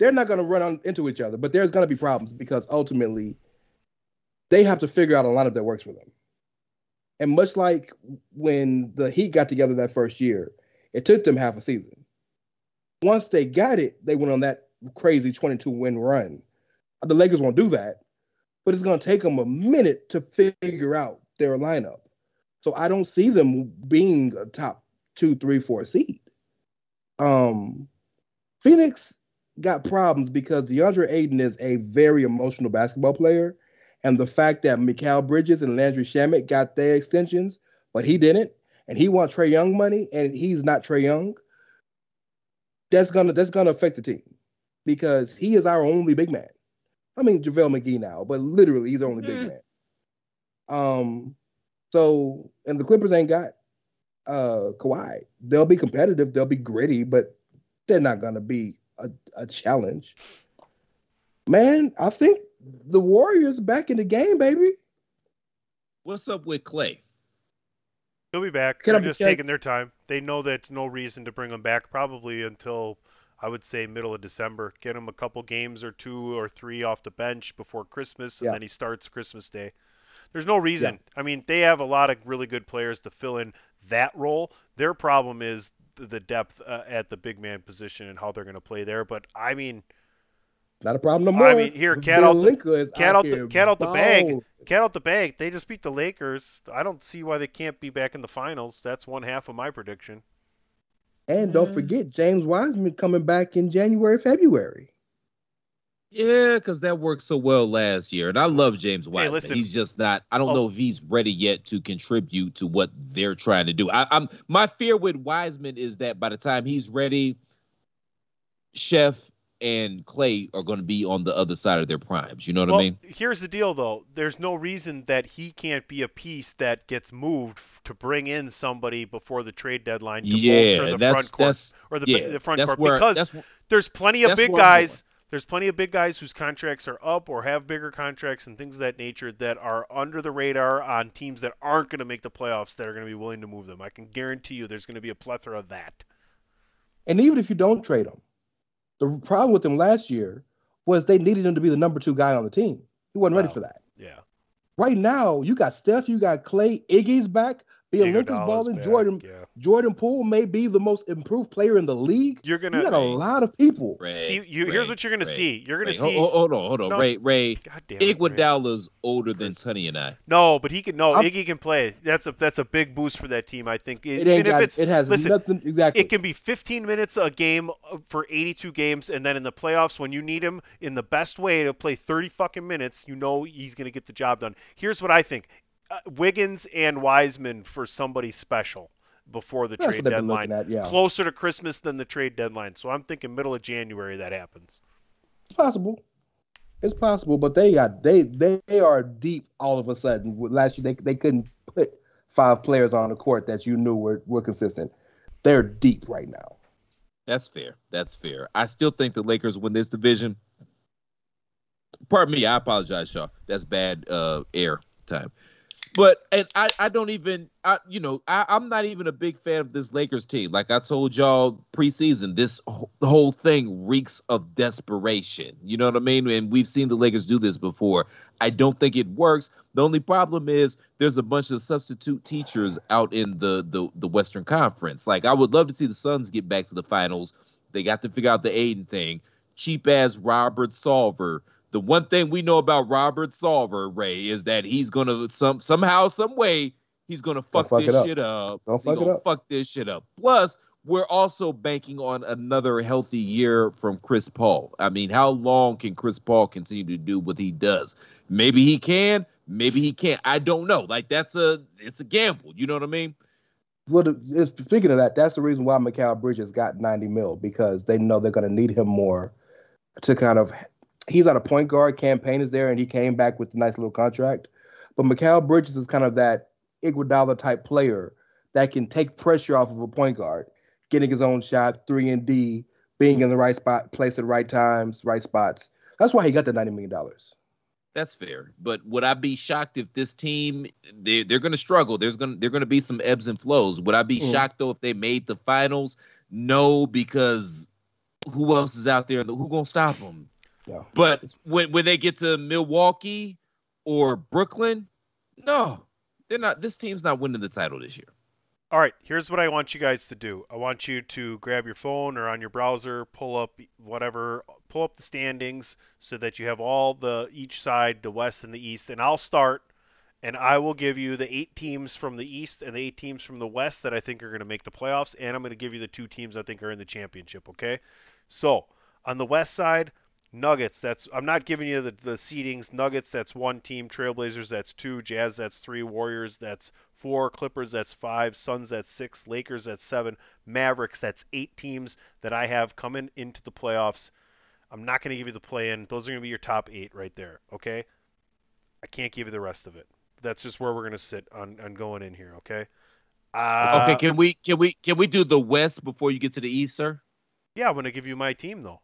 they're not going to run on, into each other, but there's going to be problems because ultimately, they have to figure out a lineup that works for them. And much like when the Heat got together that first year, it took them half a season. Once they got it, they went on that crazy 22 win run. The Lakers won't do that, but it's going to take them a minute to figure out their lineup. So I don't see them being a top two, three, four seed. Um, Phoenix got problems because DeAndre Ayton is a very emotional basketball player, and the fact that Mikal Bridges and Landry Shamet got their extensions, but he didn't, and he wants Trae Young money, and he's not Trae Young. That's gonna that's gonna affect the team because he is our only big man. I mean JaVale McGee now, but literally he's the only big man. Um, so and the Clippers ain't got uh Kawhi. They'll be competitive, they'll be gritty, but they're not gonna be a, a challenge. Man, I think the Warriors back in the game, baby. What's up with Clay? He'll be back. Can They're I- just can taking their time. They know that's no reason to bring him back probably until I would say middle of December. Get him a couple games or two or three off the bench before Christmas, and Yeah. then he starts Christmas Day. There's no reason. I mean, they have a lot of really good players to fill in that role. Their problem is th- the depth uh, at the big man position and how they're going to play there. But I mean, Not a problem no more. I mean, here, cat out the- Bjelica is cat out the- here cat out the bag. balling. cat out the bag. They just beat the Lakers. I don't see why they can't be back in the finals. That's one half of my prediction. And don't forget James Wiseman coming back in January, February. Yeah, because that worked so well last year, and I love James Wiseman. listen. he's just not. I don't Oh. know if he's ready yet to contribute to what they're trying to do. I, I'm my fear with Wiseman is that by the time he's ready, Chef and Clay are going to be on the other side of their primes. You know what well, I mean? here's the deal, though. There's no reason that he can't be a piece that gets moved to bring in somebody before the trade deadline to bolster Yeah, the that's front court that's or the, yeah. the front court where because there's plenty of big guys. There's plenty of big guys whose contracts are up or have bigger contracts and things of that nature that are under the radar on teams that aren't going to make the playoffs that are going to be willing to move them. I can guarantee you there's going to be a plethora of that. And even if you don't trade them, the problem with them last year was they needed him to be the number two guy on the team. He wasn't ready for that. Yeah. Right now, you got Steph, you got Clay, Iggy's back, Bjelica's Iguodala's balling, Jordan Yeah. Jordan Poole may be the most improved player in the league. You're going You got to a lot of people. Ray, see you here's what you're going to Ray, see. You're going Ray, to see Hold, hold on, hold on, No. Ray. Ray, God damn it, Ray. Iguodala's older than Tunney and I. No, but he can. No, I'm- Iggy can play. That's a that's a big boost for that team. I think. It Even ain't if got, it's it has listen, nothing exactly. it can be 15 minutes a game for 82 games, and then in the playoffs, when you need him in the best way to play 30 fucking minutes, you know he's gonna get the job done. Here's what I think: uh, Wiggins and Wiseman for somebody special before the That's trade what they've been deadline, looking at, yeah. closer to Christmas than the trade deadline. So I'm thinking middle of January that happens. It's possible. It's possible, but they got they they are deep all of a sudden. Last year they they couldn't put five players on the court that you knew were were consistent. They're deep right now. That's fair. That's fair. I still think the Lakers win this division. Pardon me, I apologize, Shaw. That's bad uh air time. But and I, I don't even I you know, I, I'm not even a big fan of this Lakers team. Like I told y'all preseason, this wh- whole thing reeks of desperation. You know what I mean? And we've seen the Lakers do this before. I don't think it works. The only problem is there's a bunch of substitute teachers out in the the, the Western Conference. Like I would love to see the Suns get back to the finals. They got to figure out the Ayton thing. Cheap ass Robert Sarver. The one thing we know about Robert Sarver, Ray, is that he's gonna some somehow, some way, he's gonna fuck, fuck this up. shit up. Don't fuck up. Fuck this shit up. Plus, we're also banking on another healthy year from Chris Paul. I mean, how long can Chris Paul continue to do what he does? Maybe he can, maybe he can't. I don't know. Like that's a it's a gamble. You know what I mean? Well, speaking of that, that's the reason why Mikal Bridges got 90 mil because they know they're going to need him more to kind of. He's on a point guard. Cam Payne is there, and he came back with a nice little contract. But Mikal Bridges is kind of that Iguodala type player that can take pressure off of a point guard, getting his own shot, three and D, being in the right spot, place at the right times, right spots. That's why he got the 90 million dollars. That's fair. But would I be shocked if this team they they're going to struggle? There's going to they're going to be some ebbs and flows. Would I be Mm. shocked though if they made the finals? No, because who else is out there? Who going to stop them? Yeah. But when when they get to Milwaukee or Brooklyn, no, they're not. This team's not winning the title this year. All right, here's what I want you guys to do. I want you to grab your phone or on your browser, pull up whatever, pull up the standings so that you have all the each side, the West and the East, and I'll start and I will give you the eight teams from the East and the eight teams from the West that I think are going to make the playoffs, and I'm going to give you the two teams I think are in the championship. Okay, so on the West side, Nuggets. That's I'm not giving you the the seedings. Nuggets. That's one team. Trailblazers. That's two. Jazz. That's three. Warriors. That's four. Clippers. That's five. Suns. That's six. Lakers. That's seven. Mavericks. That's eight teams that I have coming into the playoffs. I'm not going to give you the play in. Those are going to be your top eight right there. Okay. I can't give you the rest of it. That's just where we're going to sit on, on going in here. Okay. Uh, okay, can we can we can we do the West before you get to the East, sir? Yeah, I'm going to give you my team though.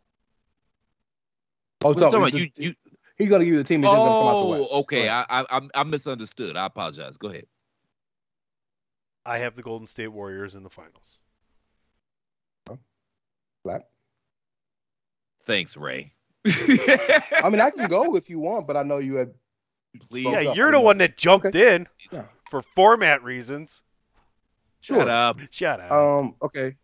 Oh, What so talking about? he's- You, you, he's gonna give you the team. He's just gonna come out the oh, West. okay. I, I I I misunderstood. I apologize. Go ahead. I have the Golden State Warriors in the finals. Flat. Thanks, Ray. I mean, I can go if you want, but I know you had. Please Yeah, you're the one that jumped in Yeah. for format reasons. shut Sure. up. Shut up. Um. Okay.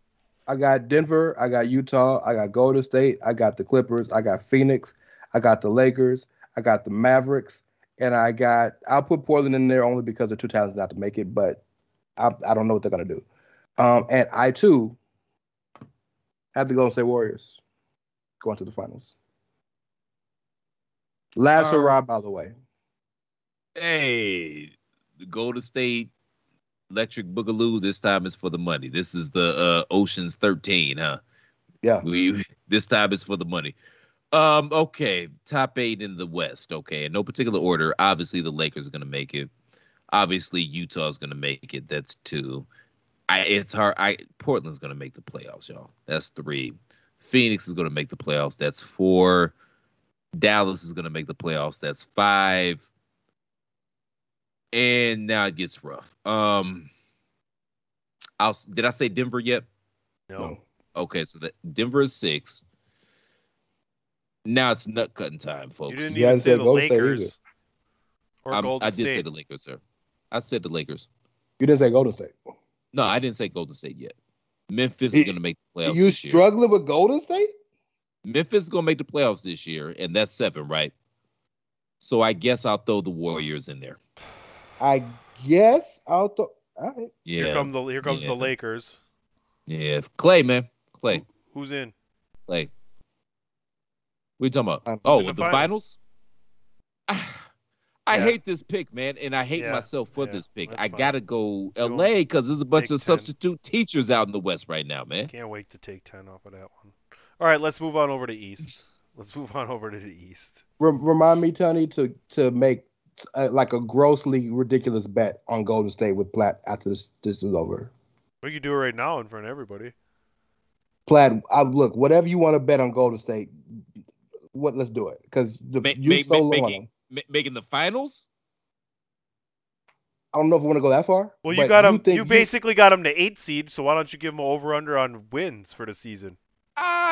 I got Denver. I got Utah. I got Golden State. I got the Clippers. I got Phoenix. I got the Lakers. I got the Mavericks, and I got. I'll put Portland in there only because they're too talented not to make it, but I I don't know what they're gonna do. Um. And I too have the Golden State Warriors going to the finals. Last Um, hurrah, by the way. Hey, the Golden State Electric Boogaloo. This time is for the money. This is the uh, Ocean's Thirteen, huh? Yeah. We this time is for the money. Um, okay, top eight in the West. Okay, in no particular order. Obviously, the Lakers are gonna make it. Obviously, Utah's gonna make it. That's two. I it's hard. I Portland's gonna make the playoffs, y'all. That's three. Phoenix is gonna make the playoffs. That's four. Dallas is gonna make the playoffs. That's five. And now it gets rough. Um, I'll did I say Denver yet? no. Okay, so that Denver is six. Now it's nut cutting time, folks. You didn't You even haven't say the Golden State Lakers either. or I'm- Golden I did State. say the Lakers, sir. I said the Lakers. You didn't say Golden State. No, I didn't say Golden State yet. Memphis is going to make the playoffs You this year. struggling with Golden State? Memphis is going to make the playoffs this year, and that's seven, right? So I guess I'll throw the Warriors in there. I guess I'll throw. All right. Yeah, Here come the here comes Yeah. the Lakers. yeah. Clay, man, Clay, Who's in? Clay. What are you talking about? Um, oh, the the finals. I Yeah. hate this pick, man, and I hate Yeah, myself for yeah, this pick. that's I fine. gotta go Go LA because there's a bunch of Ten. substitute teachers out in the West right now, man. Can't wait to take ten off of that one. All right, let's move on over to East. Let's move on over to the East. Remind me, Tony, to to make uh, like a grossly ridiculous bet on Golden State with Platt after this this is over. We can do it right now in front of everybody. Platt, I, look, whatever you want to bet on Golden State, what let's do it because Ma- you ma- so ma- low making them. ma- making the finals. I don't know if we want to go that far. Well, you got them. think You, basically got them to eight seed. So why don't you give them over under on wins for the season?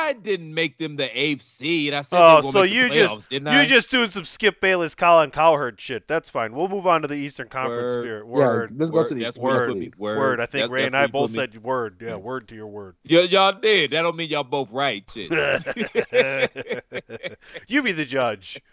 I didn't make them the eighth seed. I said they Oh, so make the you playoffs, just didn't you just doing some Skip Bayless, Colin Cowherd shit. That's fine. We'll move on to the Eastern Conference Word. spirit. yeah, Word. let's go Word, to the that's East. where word, put me. please. Word. Word. I think That- Ray that's and I both put me. said word. Yeah, Yeah. word to your word. Yeah, y'all did. That don't mean y'all both right. Shit. you be the judge.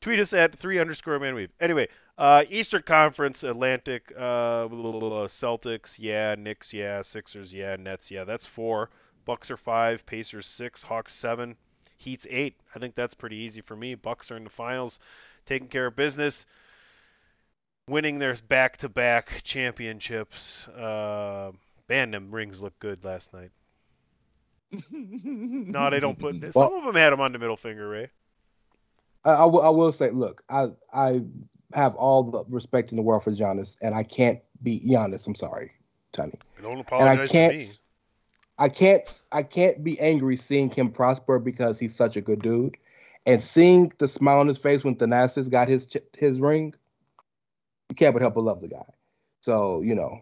Tweet us at three underscore man weave. Anyway, uh, Eastern Conference, Atlantic, uh, Celtics, yeah, Knicks, yeah, Sixers, yeah, Nets, yeah. That's four. Bucks are five, Pacers six, Hawks seven, Heat's eight. I think that's pretty easy for me. Bucks are in the finals, taking care of business, winning their back-to-back championships. Uh, man, them rings look good last night. No, they don't put. Some Well- of them had them on the middle finger, Ray. I, I will. Say, look, I I have all the respect in the world for Giannis, and I can't beat Giannis. I'm sorry, Tony. Don't I apologize can't- to me. I can't I can't be angry seeing him prosper because he's such a good dude, and seeing the smile on his face when Thanasis got his his ring. You can't but help but love the guy. So you know,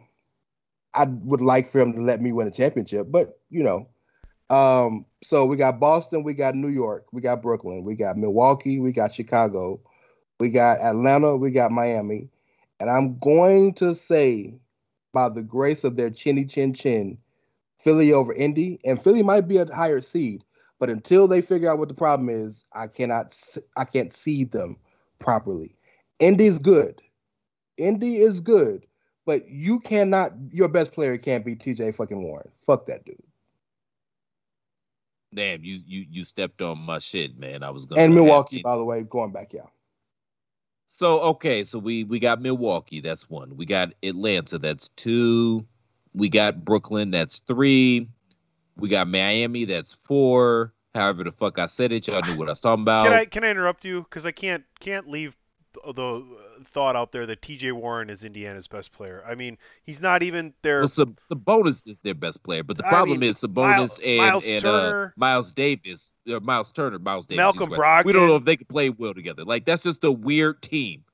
I would like for him to let me win a championship, but you know, um, so we got Boston, we got New York, we got Brooklyn, we got Milwaukee, we got Chicago, we got Atlanta, we got Miami, and I'm going to say, by the grace of their chinny chin chin, Philly over Indy, and Philly might be a higher seed, but until they figure out what the problem is, I cannot I can't seed them properly. Indy's good. Indy is good, but you cannot your best player can't be TJ fucking Warren. Fuck that dude. Damn, you you you stepped on my shit, man. I was gonna And Milwaukee, by the way, going back, yeah. So okay, so we we got Milwaukee, that's one. We got Atlanta, that's two. We got Brooklyn, that's three. We got Miami, that's four. However the fuck I said it, y'all knew what I was talking about. Can I can I interrupt you? Because I can't can't leave the, the thought out there that T.J. Warren is Indiana's best player. I mean, he's not even their. Well, Sab- Sabonis is their best player, but the I problem mean, is Sabonis and, Miles and uh, Turner- Miles Davis, or Miles Turner, Miles Davis. Malcolm right. We don't know if they can play well together. Like that's just a weird team.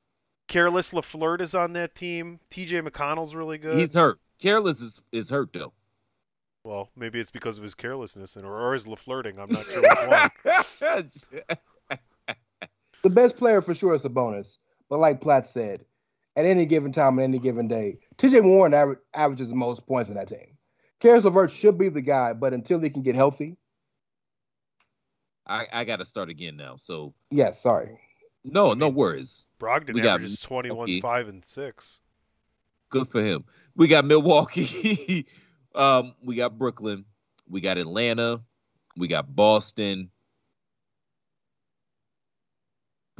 Caris LeVert is on that team. T.J. McConnell's really good. He's hurt. Caris is is hurt though. Well, maybe it's because of his carelessness and or, or his Laflirting. I'm not sure which one. The best player for sure is Sabonis. But like Platt said, at any given time, on any given day, TJ Warren aver- averages the most points in that team. Caris LeVert should be the guy, but until he can get healthy, I I got to start again now. So yes, sorry. no, no worries. Brogdon We got averages 21, Milwaukee. 5, and 6. Good for him. We got Milwaukee. um, we got Brooklyn. We got Atlanta. We got Boston.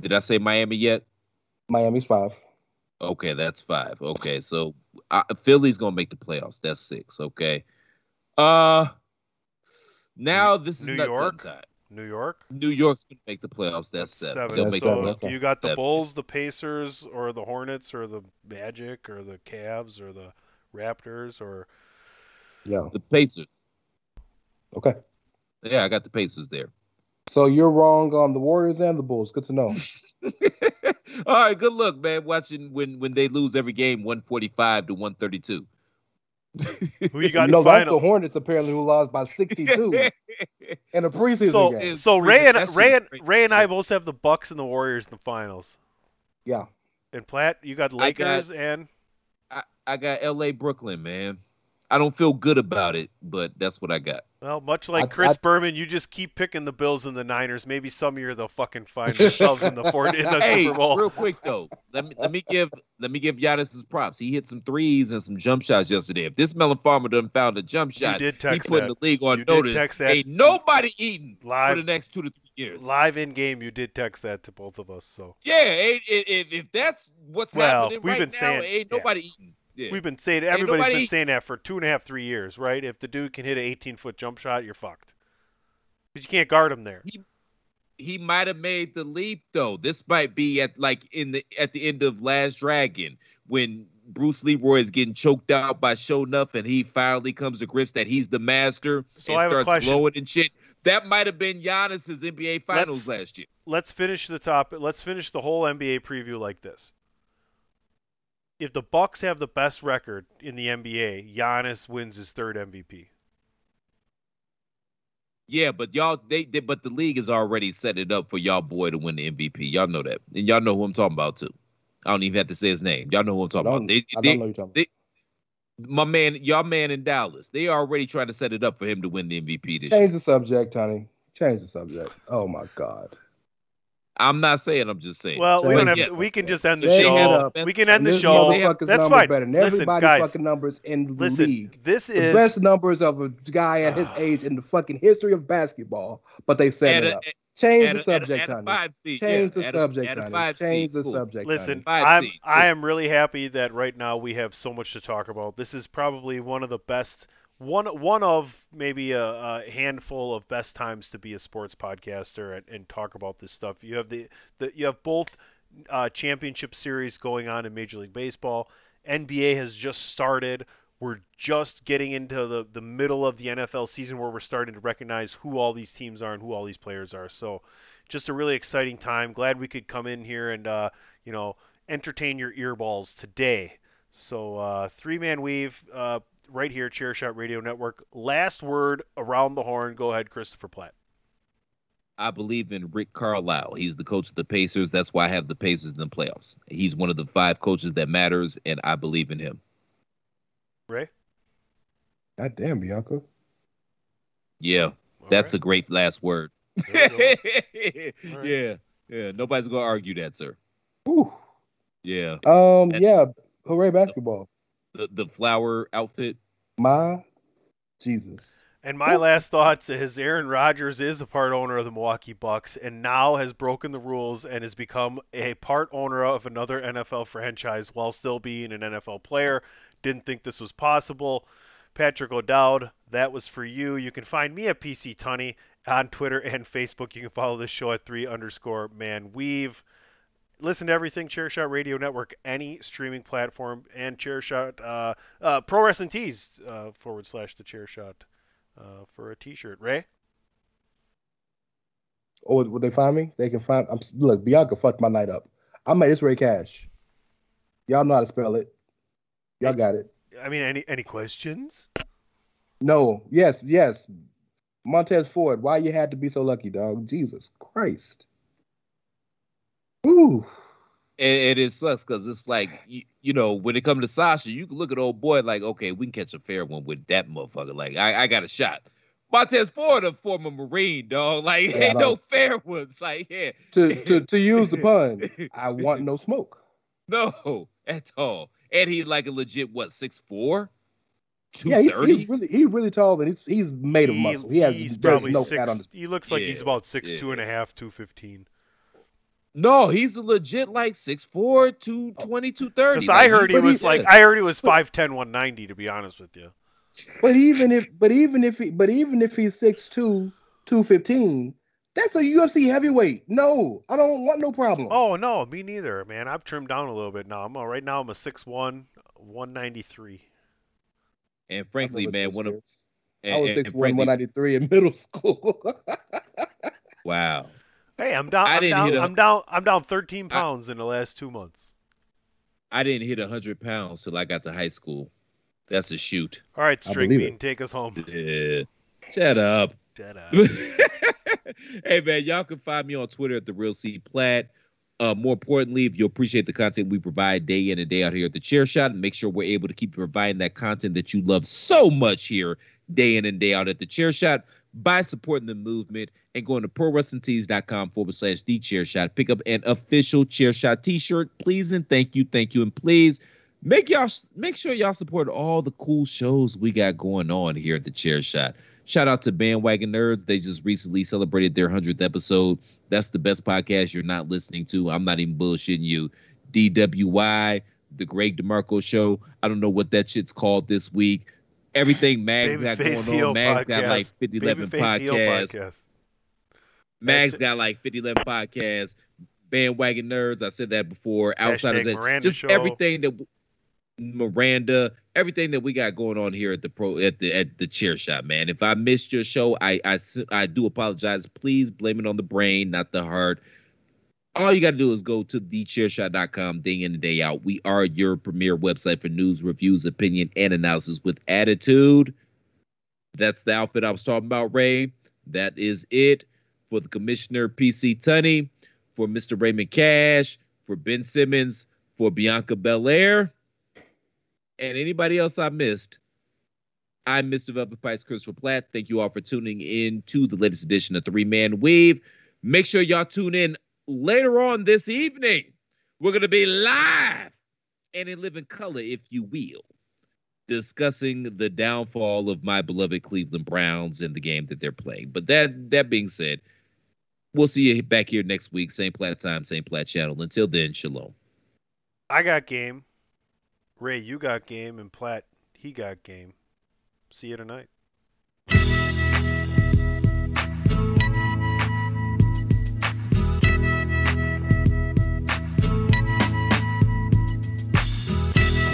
Did I say Miami yet? Miami's five. Okay, that's five. Okay, so uh, Philly's gonna make the playoffs. That's six. Okay. Uh, now this is New nut York? time. New York? New York's gonna make the playoffs. That's seven. Seven. They'll make so seven, the okay. you got the Bulls, the Pacers, or the Hornets, or the Magic, or the Cavs, or the Raptors, or Yeah. the Pacers. Okay. Yeah, I got the Pacers there. So you're wrong on the Warriors and the Bulls. Good to know. All right, good luck, man. Watching when when they lose every game, one forty five to one thirty two. Who you got no, the that's the? Hornets apparently who lost by 62 in a preseason So, game. so Rey and Rey and. Rey and I both have the Bucks and the Warriors in the finals. Yeah. And Platt, you got I got- Lakers and I, I got L.A. Brooklyn, man. I don't feel good about it, but that's what I got. Well, much like I- Chris I- Berman, you just keep picking the Bills and the Niners. Maybe some year they'll fucking find themselves in the four, in the hey, Super Bowl. real quick though, let me let me give let me give Giannis his props. He hit some threes and some jump shots yesterday. If this Melon Farmer done found a jump shot, did he text putting that. the league on You notice. text that. Ain't nobody eating Live- for the next two to three years. Live in game, you did text that to both of us. So Yeah, if, if, if that's what's Well, happening we've right been now, saying- ain't yeah. nobody eating. Yeah. we've been saying everybody's been saying that for two and a half, three years, right? If the dude can hit an 18 foot jump shot, you're fucked. Because you can't guard him there. he might have made the leap though. This might be at like in the at the end of Last Dragon when Bruce Leroy is getting choked out by Sho'nuff and he finally comes to grips that he's the master So and starts glowing and shit. That might have been Giannis's NBA Finals Let's- last year. let's finish the top. Let's finish the whole NBA preview like this. If the Bucks have the best record in the NBA, Giannis wins his third MVP. Yeah, but y'all they, they but the league has already set it up for y'all boy to win the MVP. Y'all know that. And y'all know who I'm talking about too. I don't even have to say his name. Y'all know who I'm I talking don't, about. They, I don't know you're talking they- my man, y'all man in Dallas. They already trying to set it up for him to win the MVP this year. Change the subject, Tony. Change the subject. Oh my God. I'm not saying. I'm just saying. Well, we But don't have. yes. We can just end the They show. have- we can end the show. motherfucker's That's number fine. better than Listen, everybody's guys. fucking numbers in the Listen, league. this The is best numbers of a guy at his ah. age in the fucking history of basketball, but they set At it a- up. Change at the subject, at a Tony. Change yeah, the at a- subject, at a Tony. five Change the cool. subject. Listen, I'm seed. I am really happy that right now we have so much to talk about. This is probably one of the best one one of maybe a, a handful of best times to be a sports podcaster and, and talk about this stuff. You have the, the you have both uh, championship series going on in Major League Baseball. NBA has just started. We're just getting into the, the middle of the NFL season where we're starting to recognize who all these teams are and who all these players are. So just a really exciting time. Glad we could come in here and uh, you know entertain your earballs today. So uh, three man weave uh, right here, Chairshot Radio Network. Last word around the horn. Go ahead, Christopher Platt. I believe in Rick Carlisle. He's the coach of the Pacers. That's why I have the Pacers in the playoffs. He's one of the five coaches that matters, and I believe in him. Rey. God damn, Bianca. Yeah, All that's right. a great last word. There you All right. yeah, yeah. Nobody's gonna argue that, sir. Whew. Yeah, Um, And- yeah. Hooray basketball. The the flower outfit. My Jesus. And my last thoughts is Aaron Rodgers is a part owner of the Milwaukee Bucks and now has broken the rules and has become a part owner of another NFL franchise while still being an NFL player. Didn't think this was possible. Patrick O'Dowd, that was for you. You can find me at PC Tunney on Twitter and Facebook. You can follow the show at three underscore man weave. Listen to everything Chairshot Radio Network, any streaming platform, and Chairshot uh, uh, Pro Wrestling Tees uh, forward slash the Chairshot uh, for a T-shirt. Rey, Oh, would they find me? They can find. I'm look. Bianca fucked my night up. I made this Rey Cash. Y'all know how to spell it. Y'all got it. I mean, any any questions? No. Yes. Yes. Montez Ford. Why you had to be so lucky, dog? Jesus Christ. Ooh. and, and it sucks because it's like you, you know when it comes to Sasha, you can look at old boy like, okay, we can catch a fair one with that motherfucker. Like I, I got a shot. Montez Ford, a former Marine, dog. Like Yeah, ain't no fair ones. Like yeah, To to to use the pun, I want no smoke. no at all. And he's like a legit what six four, two Yeah, he, thirty. he's really he's really tall and he's he's made of He- muscle. He has he's probably no six, fat on his. He looks like he's Yeah, about six yeah. two and a half, two fifteen. No, he's a legit like 6'4", 220, 230. Because Like, I heard he was he- like yeah. I heard he was 5'10", 190, To be honest with you. But even if but even if he but even if he's 6'2", 215, that's a UFC heavyweight. No, I don't want no problem. Oh no, me neither, man. I've trimmed down a little bit now. I'm uh, right now. I'm a 6'1", 193. And frankly, man, one of those and, I was and- 6'1", 193 in middle school. wow. Hey, I'm down. I I'm didn't down. hit a- I'm down. I'm down 13 pounds in the last two months. I didn't hit hundred pounds till I got to high school. That's a shoot. All right, I String Bean, take us home. Yeah. Shut up. Shut up. hey man, y'all can find me on Twitter at the Real C Platt. Uh, more importantly, if you appreciate the content we provide day in and day out here at the Chair Shot, make sure we're able to keep providing that content that you love so much here day in and day out at the Chair Shot by supporting the movement and going to prowrestlingtees.com forward slash the chair shot. Pick up an official chair shot t-shirt, please and thank you, thank you, and please make y'all make sure y'all support all the cool shows we got going on here at the chair shot. Shout out to Bandwagon Nerds. They just recently celebrated their 100th episode. That's the best podcast you're not listening to. I'm not even bullshitting you. DWI, the Greg DeMarco show. I don't know what that shit's called this week. Everything Mag's got going on. Mag's got like 50, 11 Babyface podcasts. podcast. Mag's got like 50, 11 podcasts. Bandwagon Nerds. I said that before. Outsiders. Edge. Just Show. everything that Miranda, everything that we got going on here at the pro at the at the chair shot, man. If I missed your show, I I I do apologize. Please blame it on the brain, not the heart. All you got to do is go to thechairshot.com day in and day out. We are your premier website for news, reviews, opinion, and analysis with attitude. That's the outfit I was talking about, Rey. That is it for the commissioner, PC Tunney, for Mr. Raymond Cash, for Ben Simmons, for Bianca Belair, and anybody else I missed. I'm Mr. Velvet Pipes, Christopher Platt. Thank you all for tuning in to the latest edition of Three Man Weave. Make sure y'all tune in later on this evening. We're going to be live and in living color, if you will, discussing the downfall of my beloved Cleveland Browns and the game that they're playing. But that that being said, we'll see you back here next week, same plat time, same plat channel. Until then, shalom. I got game. Rey, you got game, and Platt, he got game. See you tonight.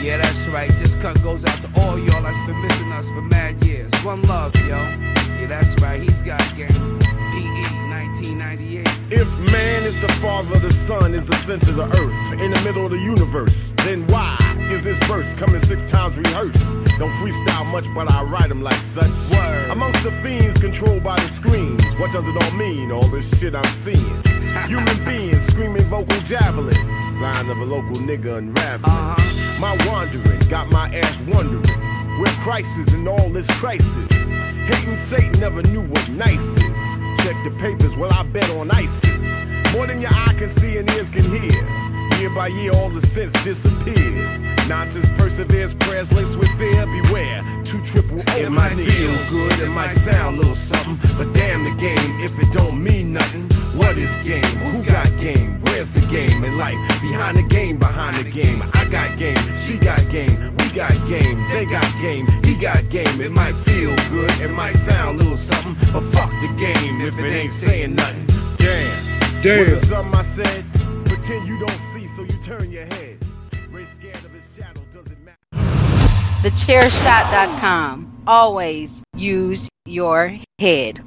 Yeah, that's right. This cut goes out to all y'all that's been missing us for mad years. One love, yo. Yeah, that's right. He's got game. PE 1998. If man is the father, the sun is the center of the earth, in the middle of the universe, then why is this verse coming six times rehearsed? Don't freestyle much, but I write them like such. Word. Amongst the fiends controlled by the screens, what does it all mean? All this shit I'm seeing. Human beings screaming vocal javelins, sign of a local nigga unraveling. Uh-huh. My wandering got my ass wondering where Christ is in all this crisis. Hating Satan never knew what nice is. Check the papers, well I bet on ISIS. More than your eye can see and ears can hear. Year by year, all the sense disappears. Nonsense perseveres, prayers laced with fear. Beware, two triple O It my might near. feel good, it might sound a little something, but damn the game if it don't mean nothing. What is game? Who got game? Where's the game? in life. Behind the game, behind the game. I got game, she got game, we got game, they got game, he got game. It might feel good, it might sound a little something, but fuck the game if it ain't saying nothing. Damn. Damn. Was it something I said? Pretend you don't see, so you turn your head. TheChairShot.com. Always use your head.